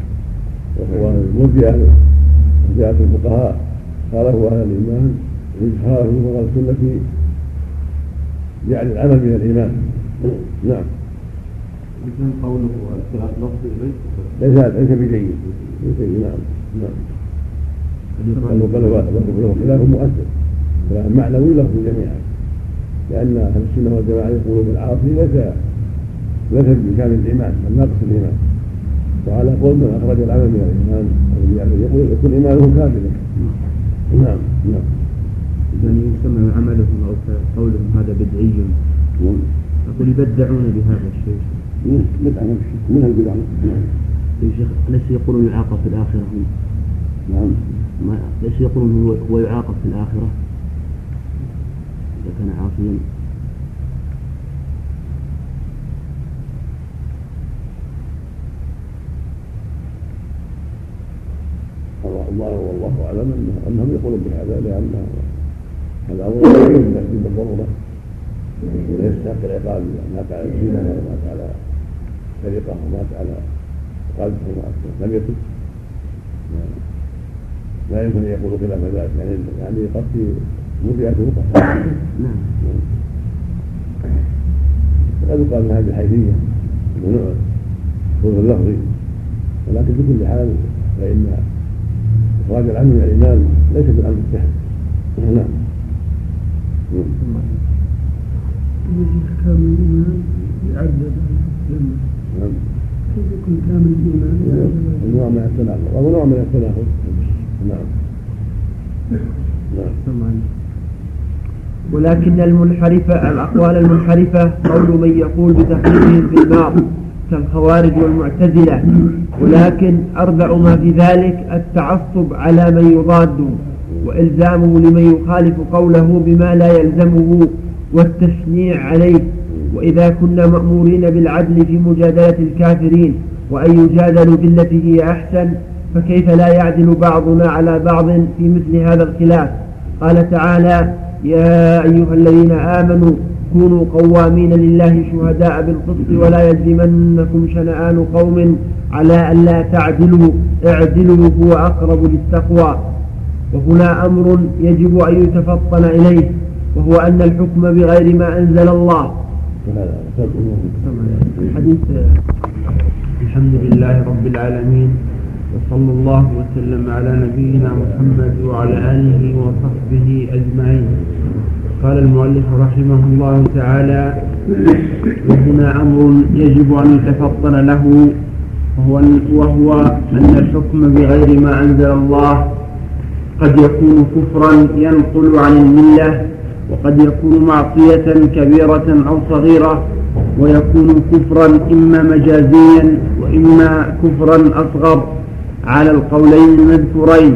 والمرجئه جاءت الفقهاء. خالفوا أهل الإيمان. وراء السنة. يعني العمل من الإيمان. نعم. قوله لفظي ليس ليس بجيد. ليس نعم. نعم. بل خلاف مؤثر. خلاف معنوي له جميعا. لأن أهل السنة والجماعة يقولون بالعاصي ليس ليس بكامل الإيمان بل ناقص الإيمان. وعلى قول من أخرج العمل من الإيمان يقول يكون إيمانه كاملا نعم نعم. يعني يسمى عملهم أو قولهم هذا بدعي. أقول يبدعون بهذا الشيء. بدعة من البدع؟ يا شيخ ليس يقولون يعاقب في الآخرة. نعم. ما ليس يقولون هو يعاقب في الآخرة. إذا كان عاصيا الله والله أعلم أنهم يقولون بهذا لأن هذا أمر لا يمكن بالضروره ولا يستحق العقاب مات على الزنا ولا مات على سرقه ومات على قلب لم يتب لا يمكن أن يقولوا خلاف ذلك يعني يعني قد نعم قد يقال ان هذه الحيثيه ممنوع خروج اللفظي ولكن بكل حال فان اخراج العلم من الايمان ليس بالامر السهل نعم كامل الإيمان يعدد نعم كيف يكون كامل الإيمان؟ نوع من التناقض وهو نوع من التناقض نعم نعم ولكن المنحرفة الأقوال المنحرفة قول من يقول بتحريمهم في النار كالخوارج والمعتزلة. ولكن أربع ما في ذلك التعصب على من يضاده وإلزامه لمن يخالف قوله بما لا يلزمه والتشنيع عليه. وإذا كنا مأمورين بالعدل في مجادلة الكافرين وأن يجادلوا بالتي هي أحسن فكيف لا يعدل بعضنا على بعض في مثل هذا الخلاف؟ قال تعالى يا أيها الذين آمنوا كونوا قوامين لله شهداء بالقسط ولا يجرمنكم شنآن قوم على ألا تعدلوا اعدلوا هو أقرب للتقوى. وهنا أمر يجب أن يتفطن إليه وهو أن الحكم بغير ما أنزل الله. حديث الحمد لله رب العالمين وصلى الله وسلم على نبينا محمد وعلى آله وصحبه أجمعين. قال المؤلف رحمه الله تعالى وهنا أمر يجب أن يتفطن له وهو, وهو أن الحكم بغير ما أنزل الله. قد يكون كفرا ينقل عن الملة وقد يكون معصية كبيرة أو صغيرة ويكون كفرا إما مجازيا وإما كفرا أصغر. على القولين المذكورين.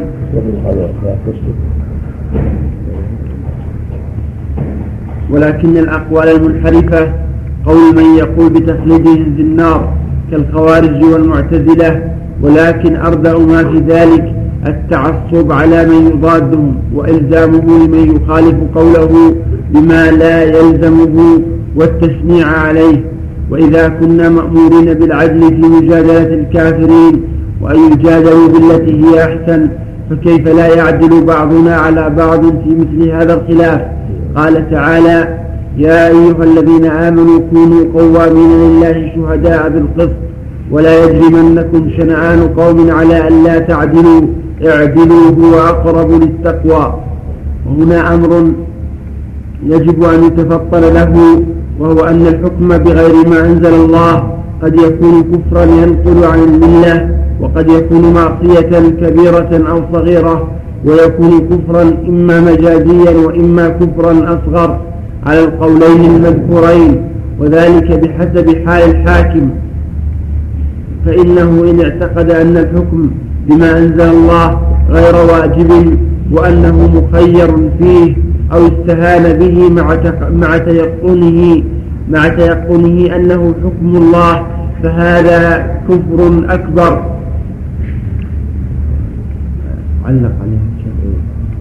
ولكن الأقوال المنحرفة قول من يقول بتخليدهم في النار كالخوارج والمعتزلة ولكن أردأ ما في ذلك التعصب على من يضادهم وإلزامه لمن يخالف قوله بما لا يلزمه والتشنيع عليه. وإذا كنا مأمورين بالعدل في مجادلة الكافرين وأن يجادلوا بالتي هي أحسن فكيف لا يعدل بعضنا على بعض في مثل هذا الخلاف؟ قال تعالى يا أيها الذين آمنوا كونوا قوامين لله شهداء بالقسط ولا يجرمنكم شنآن قوم على ألا تعدلوا اعدلوا هو أقرب للتقوى. وهنا أمر يجب أن يتفطن له وهو أن الحكم بغير ما أنزل الله قد يكون كفرا ينقل عن الملة وقد يكون معصية كبيرة أو صغيرة ويكون كفرا إما مجازيا وإما كفرا أصغر على القولين المذكورين وذلك بحسب حال الحاكم. فإنه إن اعتقد أن الحكم بما أنزل الله غير واجب وأنه مخير فيه أو استهان به مع مع تيقنه مع تيقنه أنه حكم الله فهذا كفر أكبر. علق عليه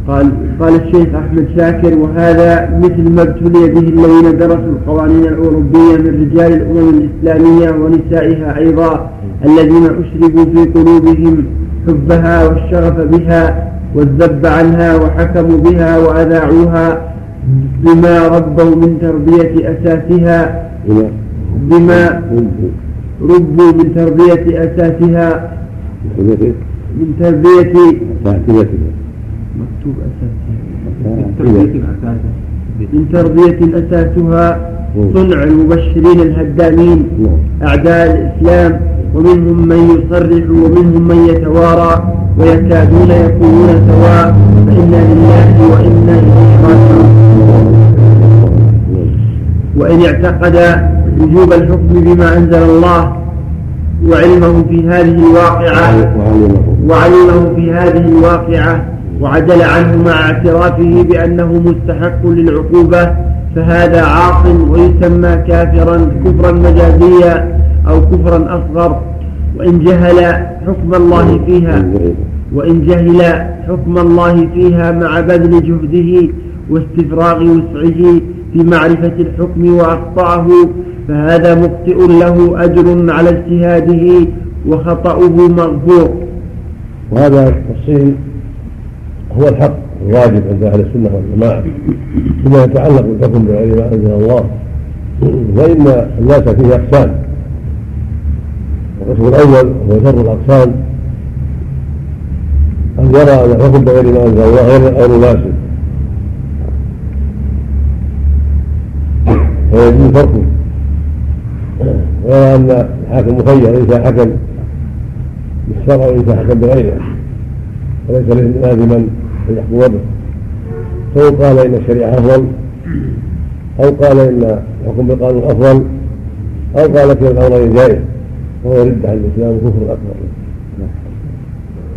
قال قال الشيخ أحمد شاكر وهذا مثل ما ابتلي به الذين درسوا القوانين الأوروبية من رجال الأمم الإسلامية ونسائها أيضا الذين أشربوا في قلوبهم حبها والشغف بها والذب عنها وحكموا بها وأذاعوها بما ربوا من تربية أساسها بما ربوا من تربية أساسها. من تربية مكتوب أساسها. من تربية أساسها صنع المبشرين الهدامين أعداء الإسلام ومنهم من يصرح ومنهم من يتوارى ويكادون يكونون سواء فإنا لله وإنا إليه راجعون. وإن اعتقد وجوب الحكم بما أنزل الله وعلمه في هذه الواقعة وعلمه في هذه الواقعة وعدل عنه مع اعترافه بأنه مستحق للعقوبة فهذا عاص ويسمى كافرا كفرا مجازيا أو كفرا أصغر. وإن جهل حكم الله فيها وإن جهل حكم الله فيها مع بذل جهده واستفراغ وسعه في معرفة الحكم وأخطأه فهذا مخطئ له أجر على اجتهاده وخطأه مغفور. وهذا التفصيل هو الحق الواجب عند أهل السنة والجماعة فيما يتعلق بالحكم بغير ما أنزل الله. فإن الناس فيه أقسام القسم الأول هو شر الأقسام. أن يرى أن الحكم بغير ما أنزل الله غير مناسب فيجوز فرقه ويرى أن الحاكم مخير شاء حكم بالشرع شاء حكم بغيره. وليس لازما أن يحكم به. سواء قال إن الشريعة أفضل أو قال إن الحكم بالقانون أفضل أو قال كلا الامرين جائز فهو يرد عن الإسلام كفر اكبر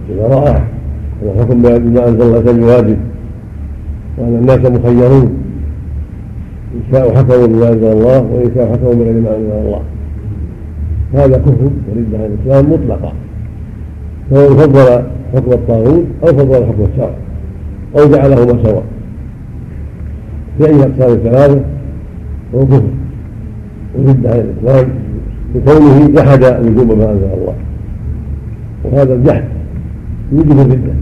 إذا رأى أن الحكم بما أنزل الله واجب وأن الناس مخيرون إن شاءوا حكموا بما أنزل الله وإن شاءوا حكموا بغير ما أنزل الله. هذا كفر ورد عن الإسلام مطلقا. سواء فضل حكم الطاغوت أو فضل حكم الشرع أو جعلهما سواء. في أي أقسام الثلاثة هو كفر. ورد عن الإسلام بكونه جحد وجوب ما أنزل الله. وهذا الجحد يوجب الردة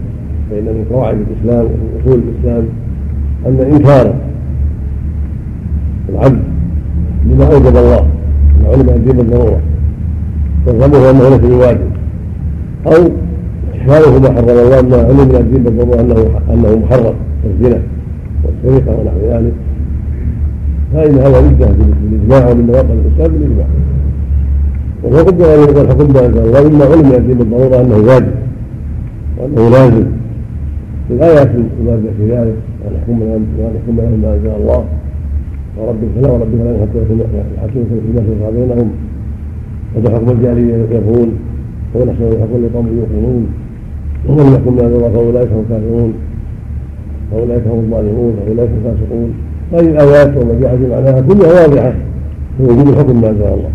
فإن من قواعد الإسلام ومن أصول الإسلام أن إنكار العبد لما أوجب الله ما علم أن دين بالضرورة يلزمه أنه ليس بواجب أو استحلاله ما حرم الله ما علم من الدين بالضروره انه أنه محرم. كالزنا والسرقه ونحو ذلك. فإن هذا رده بالإجماع ومن نواقض الاسلام بالاجماع والحكم بغير والحكم بغير الله مما علم من الدين بالضروره أنه واجب وأنه لازم. في الآيات الوارده في ذلك. ونحكم ونحكم لهم ما أنزل الله. وربك فلا وربك لا في الناس بينهم هذا حكم الجاهلية يبغون ونحن حكم لقوم يوقنون ومن يحكم بهذا الله فأولئك هم الكافرون فأولئك هم الظالمون. فأولئك هم الفاسقون. هذه الآيات وما جاء في معناها كلها واضحة في وجود الحكم ما أنزل الله.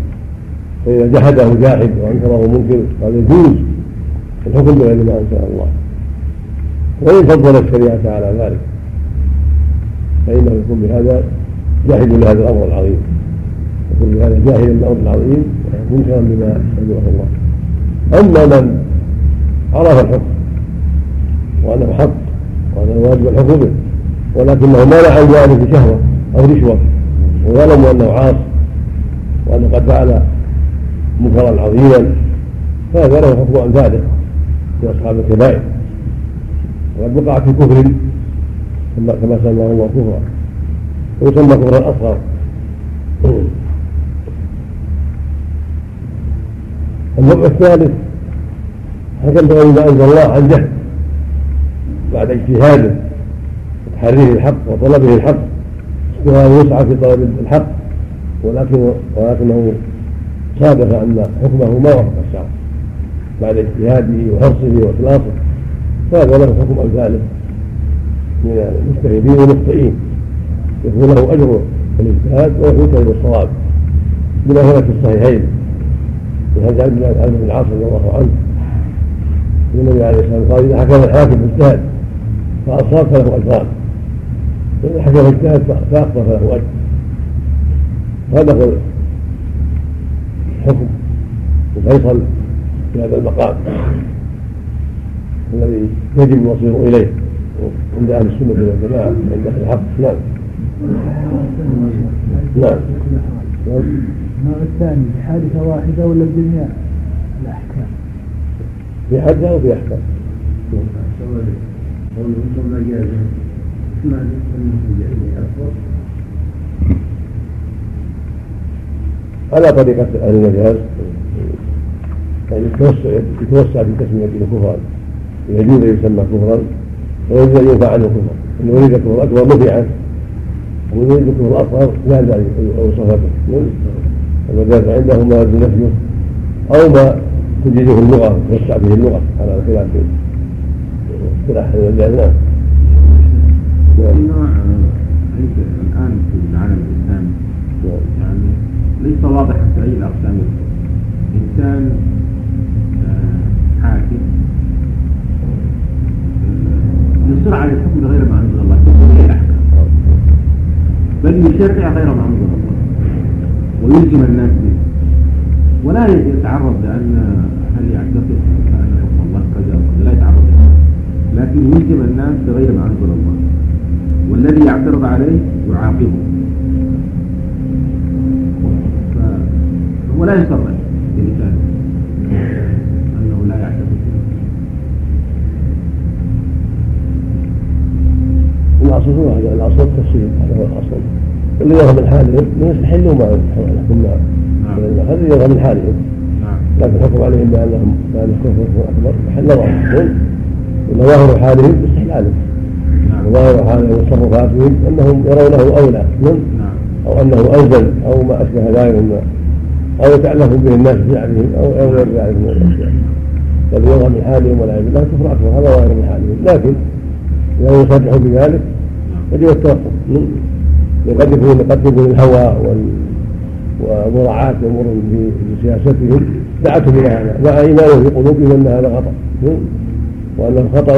فإذا جحده جاحد وأنكره منكر قال يجوز. الحكم بغير ما أنزل الله. وإن فضل الشريعة على ذلك فإنه يكون بهذا جاحد لهذا الأمر العظيم. يكون بهذا جاهلا للامر العظيم منكرا بما أنزله الله. أما من عرف الحكم وانه حق وانه واجب الحكم به ولكنه مانع عن ذلك شهوه أو رشوه وظلم أنه عاص وأنه قد فعل منكرا عظيما فهذا له حكم امثاله في أصحاب الكبائر. وقد وقع في كفر كما سماه الله كفرا. ويسمى كفرا اصغر النوع الثالث حكم بغير ما أنزل الله عن جهل بعد اجتهاده وتحريه الحق وطلبه الحق اجتهاد يسعى في طلب الحق ولكن ولكنه صادف أن حكمه ما وفق الشرع. بعد اجتهاده وحرصه وإخلاصه فهذا له حكم أمثاله من المجتهدين والمخطئين يكون له أجر الاجتهاد ويكون بالصواب بما هنا في الصحيحين من هذا عبد بن العاص رضي الله عنه النبي عليه الصلاة والسلام قال إذا حكم الحاكم باجتهاد فأصاب فله اجران وإذا حكم اجتهاد فاخطا فله أجر. هذا هو الحكم الفيصل في هذا المقام الذي يجب المصير إليه عند أهل السنة والجماعة عند أهل الحق. نعم. نعم النوع الثاني بحادثة واحدة ولا الجميع الأحكام؟ في حدها وفي أحكام؟ على طريقة أهل المجاز يعني يتوسع يتوسع في تسميته كفرا يجوز أن يسمى كفرا ويجوز أن ينفع عنه كفرا. إن أريد كفر الأكبر نفي عنه يريد كفر الأصغر لا ذلك أوصفه المجاز عندهم ما يرد نفيه أو ما تجيزه اللغة توسع به اللغة على خلاف اصطلاح المجاز نعم. النوع الآن في العالم الإسلامي يعني ليس واضحا في أي الأقسام. إنسان آه، حاكم. يصر على الحكم بغير ما الأحكام بل يشرع غير الله ويلزم الناس به. ولا يتعرض لأن هل يعتقد أن حكم الله كذا لا يتعرض لكن يلزم الناس بغير ما أنزل الله. والذي يعترض عليه يعاقبه. فهو لا يصرح. الاصل هو هذا الاصل التفصيل هذا هو الاصل اللي يرغب من حالهم يستحلوا ما يحكم نعم هذا يرغب من حالهم لكن الحكم عليهم بانهم بان الكفر اكبر محل نظرهم وظاهر حالهم استحلالهم نعم وظاهر حالهم وتصرفاتهم انهم يرونه اولى نعم أو انه انزل أو ما اشبه ذلك مما أو يتعلق به الناس بزعمهم أو أو غير ذلك من الاشياء بل يرى من حالهم والعياذ بالله كفر اكبر هذا ظاهر من حالهم لكن اذا يصرحوا بذلك يجب التوقف قد يكون قد يكون الهوى ومراعاة أمور في سياستهم. دعتهم إلى هذا. مع إيمانهم في قلوبهم أن هذا خطأ. وأن الخطأ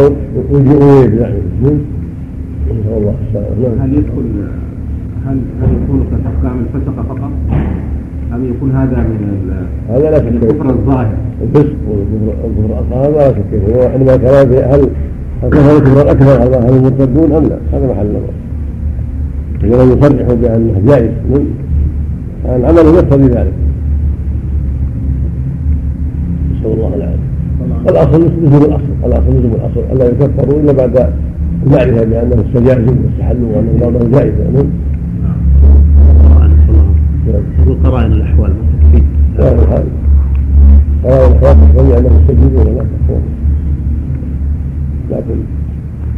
يجيء إليه بزعمهم نسأل الله السلامة. هل يدخل هل هل يكون كأحكام الفسق فقط؟ أم يكون هذا من هذا لا شك. الكفر الظاهر؟ الفسق والكفر هذا لا شك فيه. هو عندما كلام هل هل كفر الكفر الأكبر هل مرتدون أم لا؟ هذا محل نظر إذا لم يصرحوا بأنه جائز العمل يقتضي ذلك نسأل الله العافية. الأصل لزوم الأصل. الأصل لزوم الأصل. ألا يكفروا إلا بعد المعرفة بأنه استجازوا واستحلوا وأنه بعضهم جائز. نعم. وقرائن الأحوال. ما تكفي قرائن قرائن الأحوال. تقتضي أنه استجيبوا ولا تكفرون لكن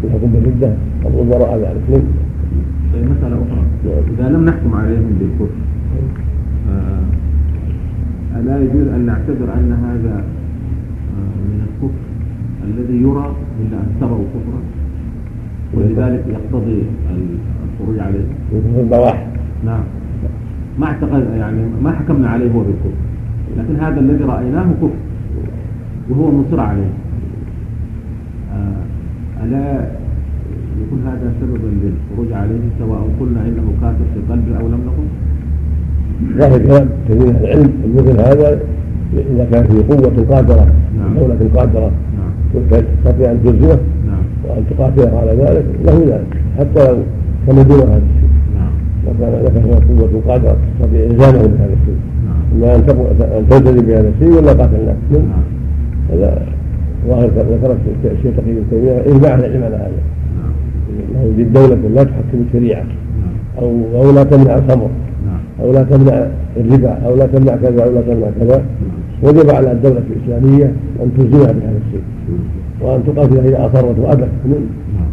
الحكم بالردة أو وراء ذلك نعم مسألة أخرى. إذا لم نحكم عليهم بالكفر آه، ألا يجوز أن نعتبر أن هذا آه، من الكفر الذي يرى إلا أن سبوا كفرا؟ ولذلك يقتضي الخروج عليه. البواح نعم. ما اعتقد يعني ما حكمنا عليه هو بالكفر لكن هذا الذي رأيناه كفر وهو مصر عليه. ألا يكون هذا سببا للخروج عليه سواء قلنا إنه كافر في قلبه أو لم نقل؟ ظاهر كلام كثير العلم. مثل هذا إذا كان في قوة قادره نعم. دوله قادره نعم. تستطيع ان تلزمه نعم. وأن تقاتله على ذلك له ذلك. حتى لو كان دون هذا الشيء. نعم. لو كان لك قوة قادره تستطيع إلزامه بهذا الشيء. نعم. ان أن تلتزم بهذا الشيء ولا قاتلناك نعم. هذا ظاهر ذكرت الشيخ تقي ابن تيمية اجماع العلم على هذا؟ نعم. انه للدوله لا تحكم الشريعة نعم. أو أو لا تمنع الخمر نعم. أو لا تمنع الربا أو لا تمنع كذا أو لا تمنع كذا. وجب على الدولة الإسلامية أن تلزمها بهذا الشيء وأن تقاتل وابت نعم. نعم.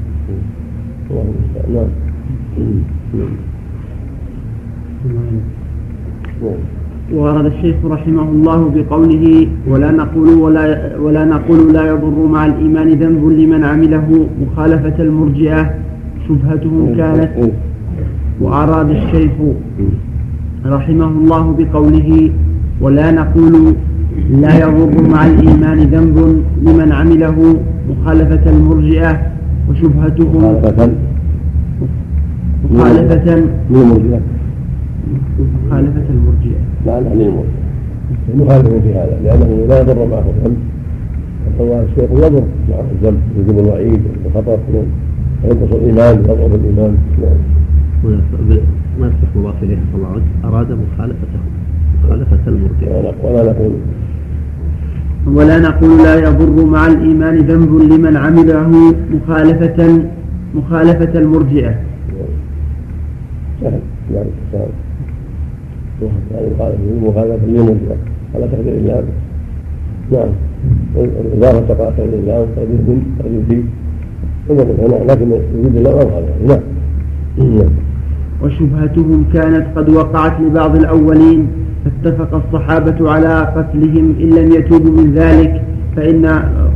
الله المستعان نعم. نعم. وورد الشيخ رحمه الله بقوله ولا نقول ولا ولا نقول لا يضر مع الإيمان ذنب لمن عمله مخالفة المرجئة. شبهتهم كانت وأراد الشيخ رحمه الله بقوله ولا نقول لا يضر مع الإيمان ذنب لمن عمله مخالفة المرجئة. وشبهتهم مخالفة مخالفة للمرجئة. مخالفة المرجئة. لا لا للمرجئة. مخالف في هذا لأنه لا يضر معه الذنب. الله الشيخ يضر معه الذنب يجب الوعيد والخطر وينقص الإيمان يضعف الإيمان. نعم ما يصح مضاف إليه صلى الله عليه وسلم. أراد مخالفته مخالفة المرجئة. ولا- ولا نقول. ولا نقول لا يضر مع الإيمان ذنب لمن عمله مخالفة مخالفة المرجئة. سهل ذلك سهل. على تقدير نعم تقدير لكن وجود نعم نعم وشبهتهم كانت قد وقعت لبعض الأولين فاتفق الصحابة على قتلهم إن لم يتوبوا من ذلك فإن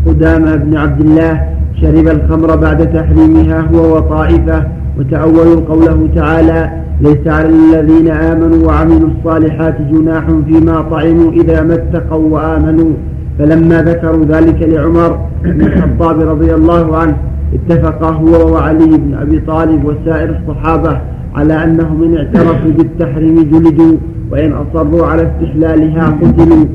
قدامة بن عبد الله شرب الخمر بعد تحريمها هو وطائفة وتأولوا قوله تعالى ليس على الذين آمنوا وعملوا الصالحات جناح فيما طعموا إذا ما اتقوا وآمنوا. فلما ذكروا ذلك لعمر بن الخطاب رضي الله عنه اتفق هو وعلي بن أبي طالب وسائر الصحابة على أنهم إن اعترفوا بالتحريم جلدوا وإن أصروا على استحلالها قتلوا.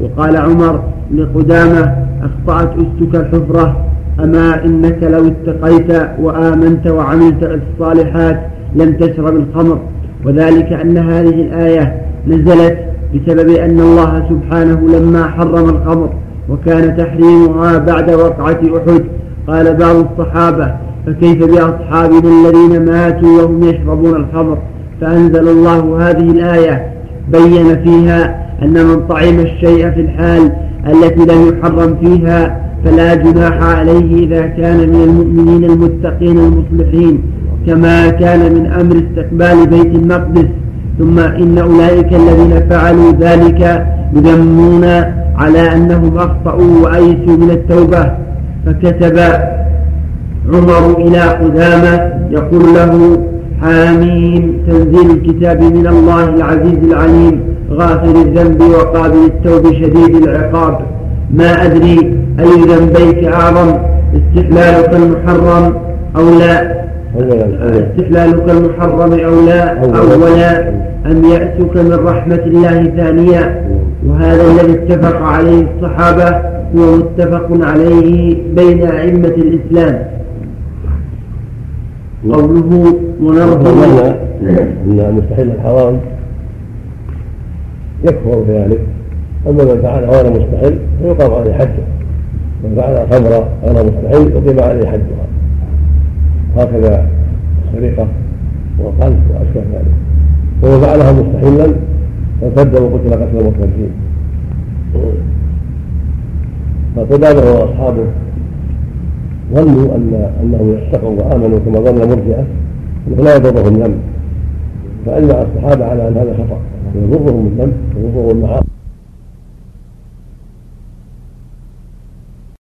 وقال عمر لقدامة أخطأت أستك الحفرة. أما إنك لو اتقيت وآمنت وعملت الصالحات لم تشرب الخمر. وذلك أن هذه الآية نزلت بسبب أن الله سبحانه لما حرم الخمر وكان تحريمها بعد وقعة أحد قال بعض الصحابة فكيف بأصحابنا الذين ماتوا وهم يشربون الخمر؟ فأنزل الله هذه الآية بين فيها أن من طعم الشيء في الحال التي لم يحرم فيها فلا جناح عليه إذا كان من المؤمنين المتقين المصلحين كما كان من أمر استقبال بيت المقدس. ثم إن أولئك الذين فعلوا ذلك يذمون على أنهم أخطأوا وأيسوا من التوبة. فكتب عمر إلى قدامة يقول له حاميم تنزيل الكتاب من الله العزيز العليم. غافر الذنب وقابل التوب شديد العقاب. ما أدري أي ذنبيك أعظم استحلالك المحرم أو لا؟ استحلالك المحرم أو لا؟ أولا. أم يأسك من رحمة الله ثانيا وهذا الذي اتفق عليه الصحابة هو متفق عليه بين أئمة الإسلام. قوله ونرضى أن مستحيل الحرام. يكفر بذلك. أما من فعل غير مستحيل فيقام عليه حجه. من فعل الخمر غير مستحيل يقيم عليه حجها. هكذا السرقة والقذف وأشبه ذلك. ومن فعلها مستحيلا فارتد وقتل قتل المرتدين فقدامه وأصحابه ظنوا أن أنهم اتقوا وآمنوا كما ظن المرجئة انه لا يضرهم ذنب. فاجمع الصحابة على أن هذا خطأ. يضرهم الذنب ويضرهم المعاصي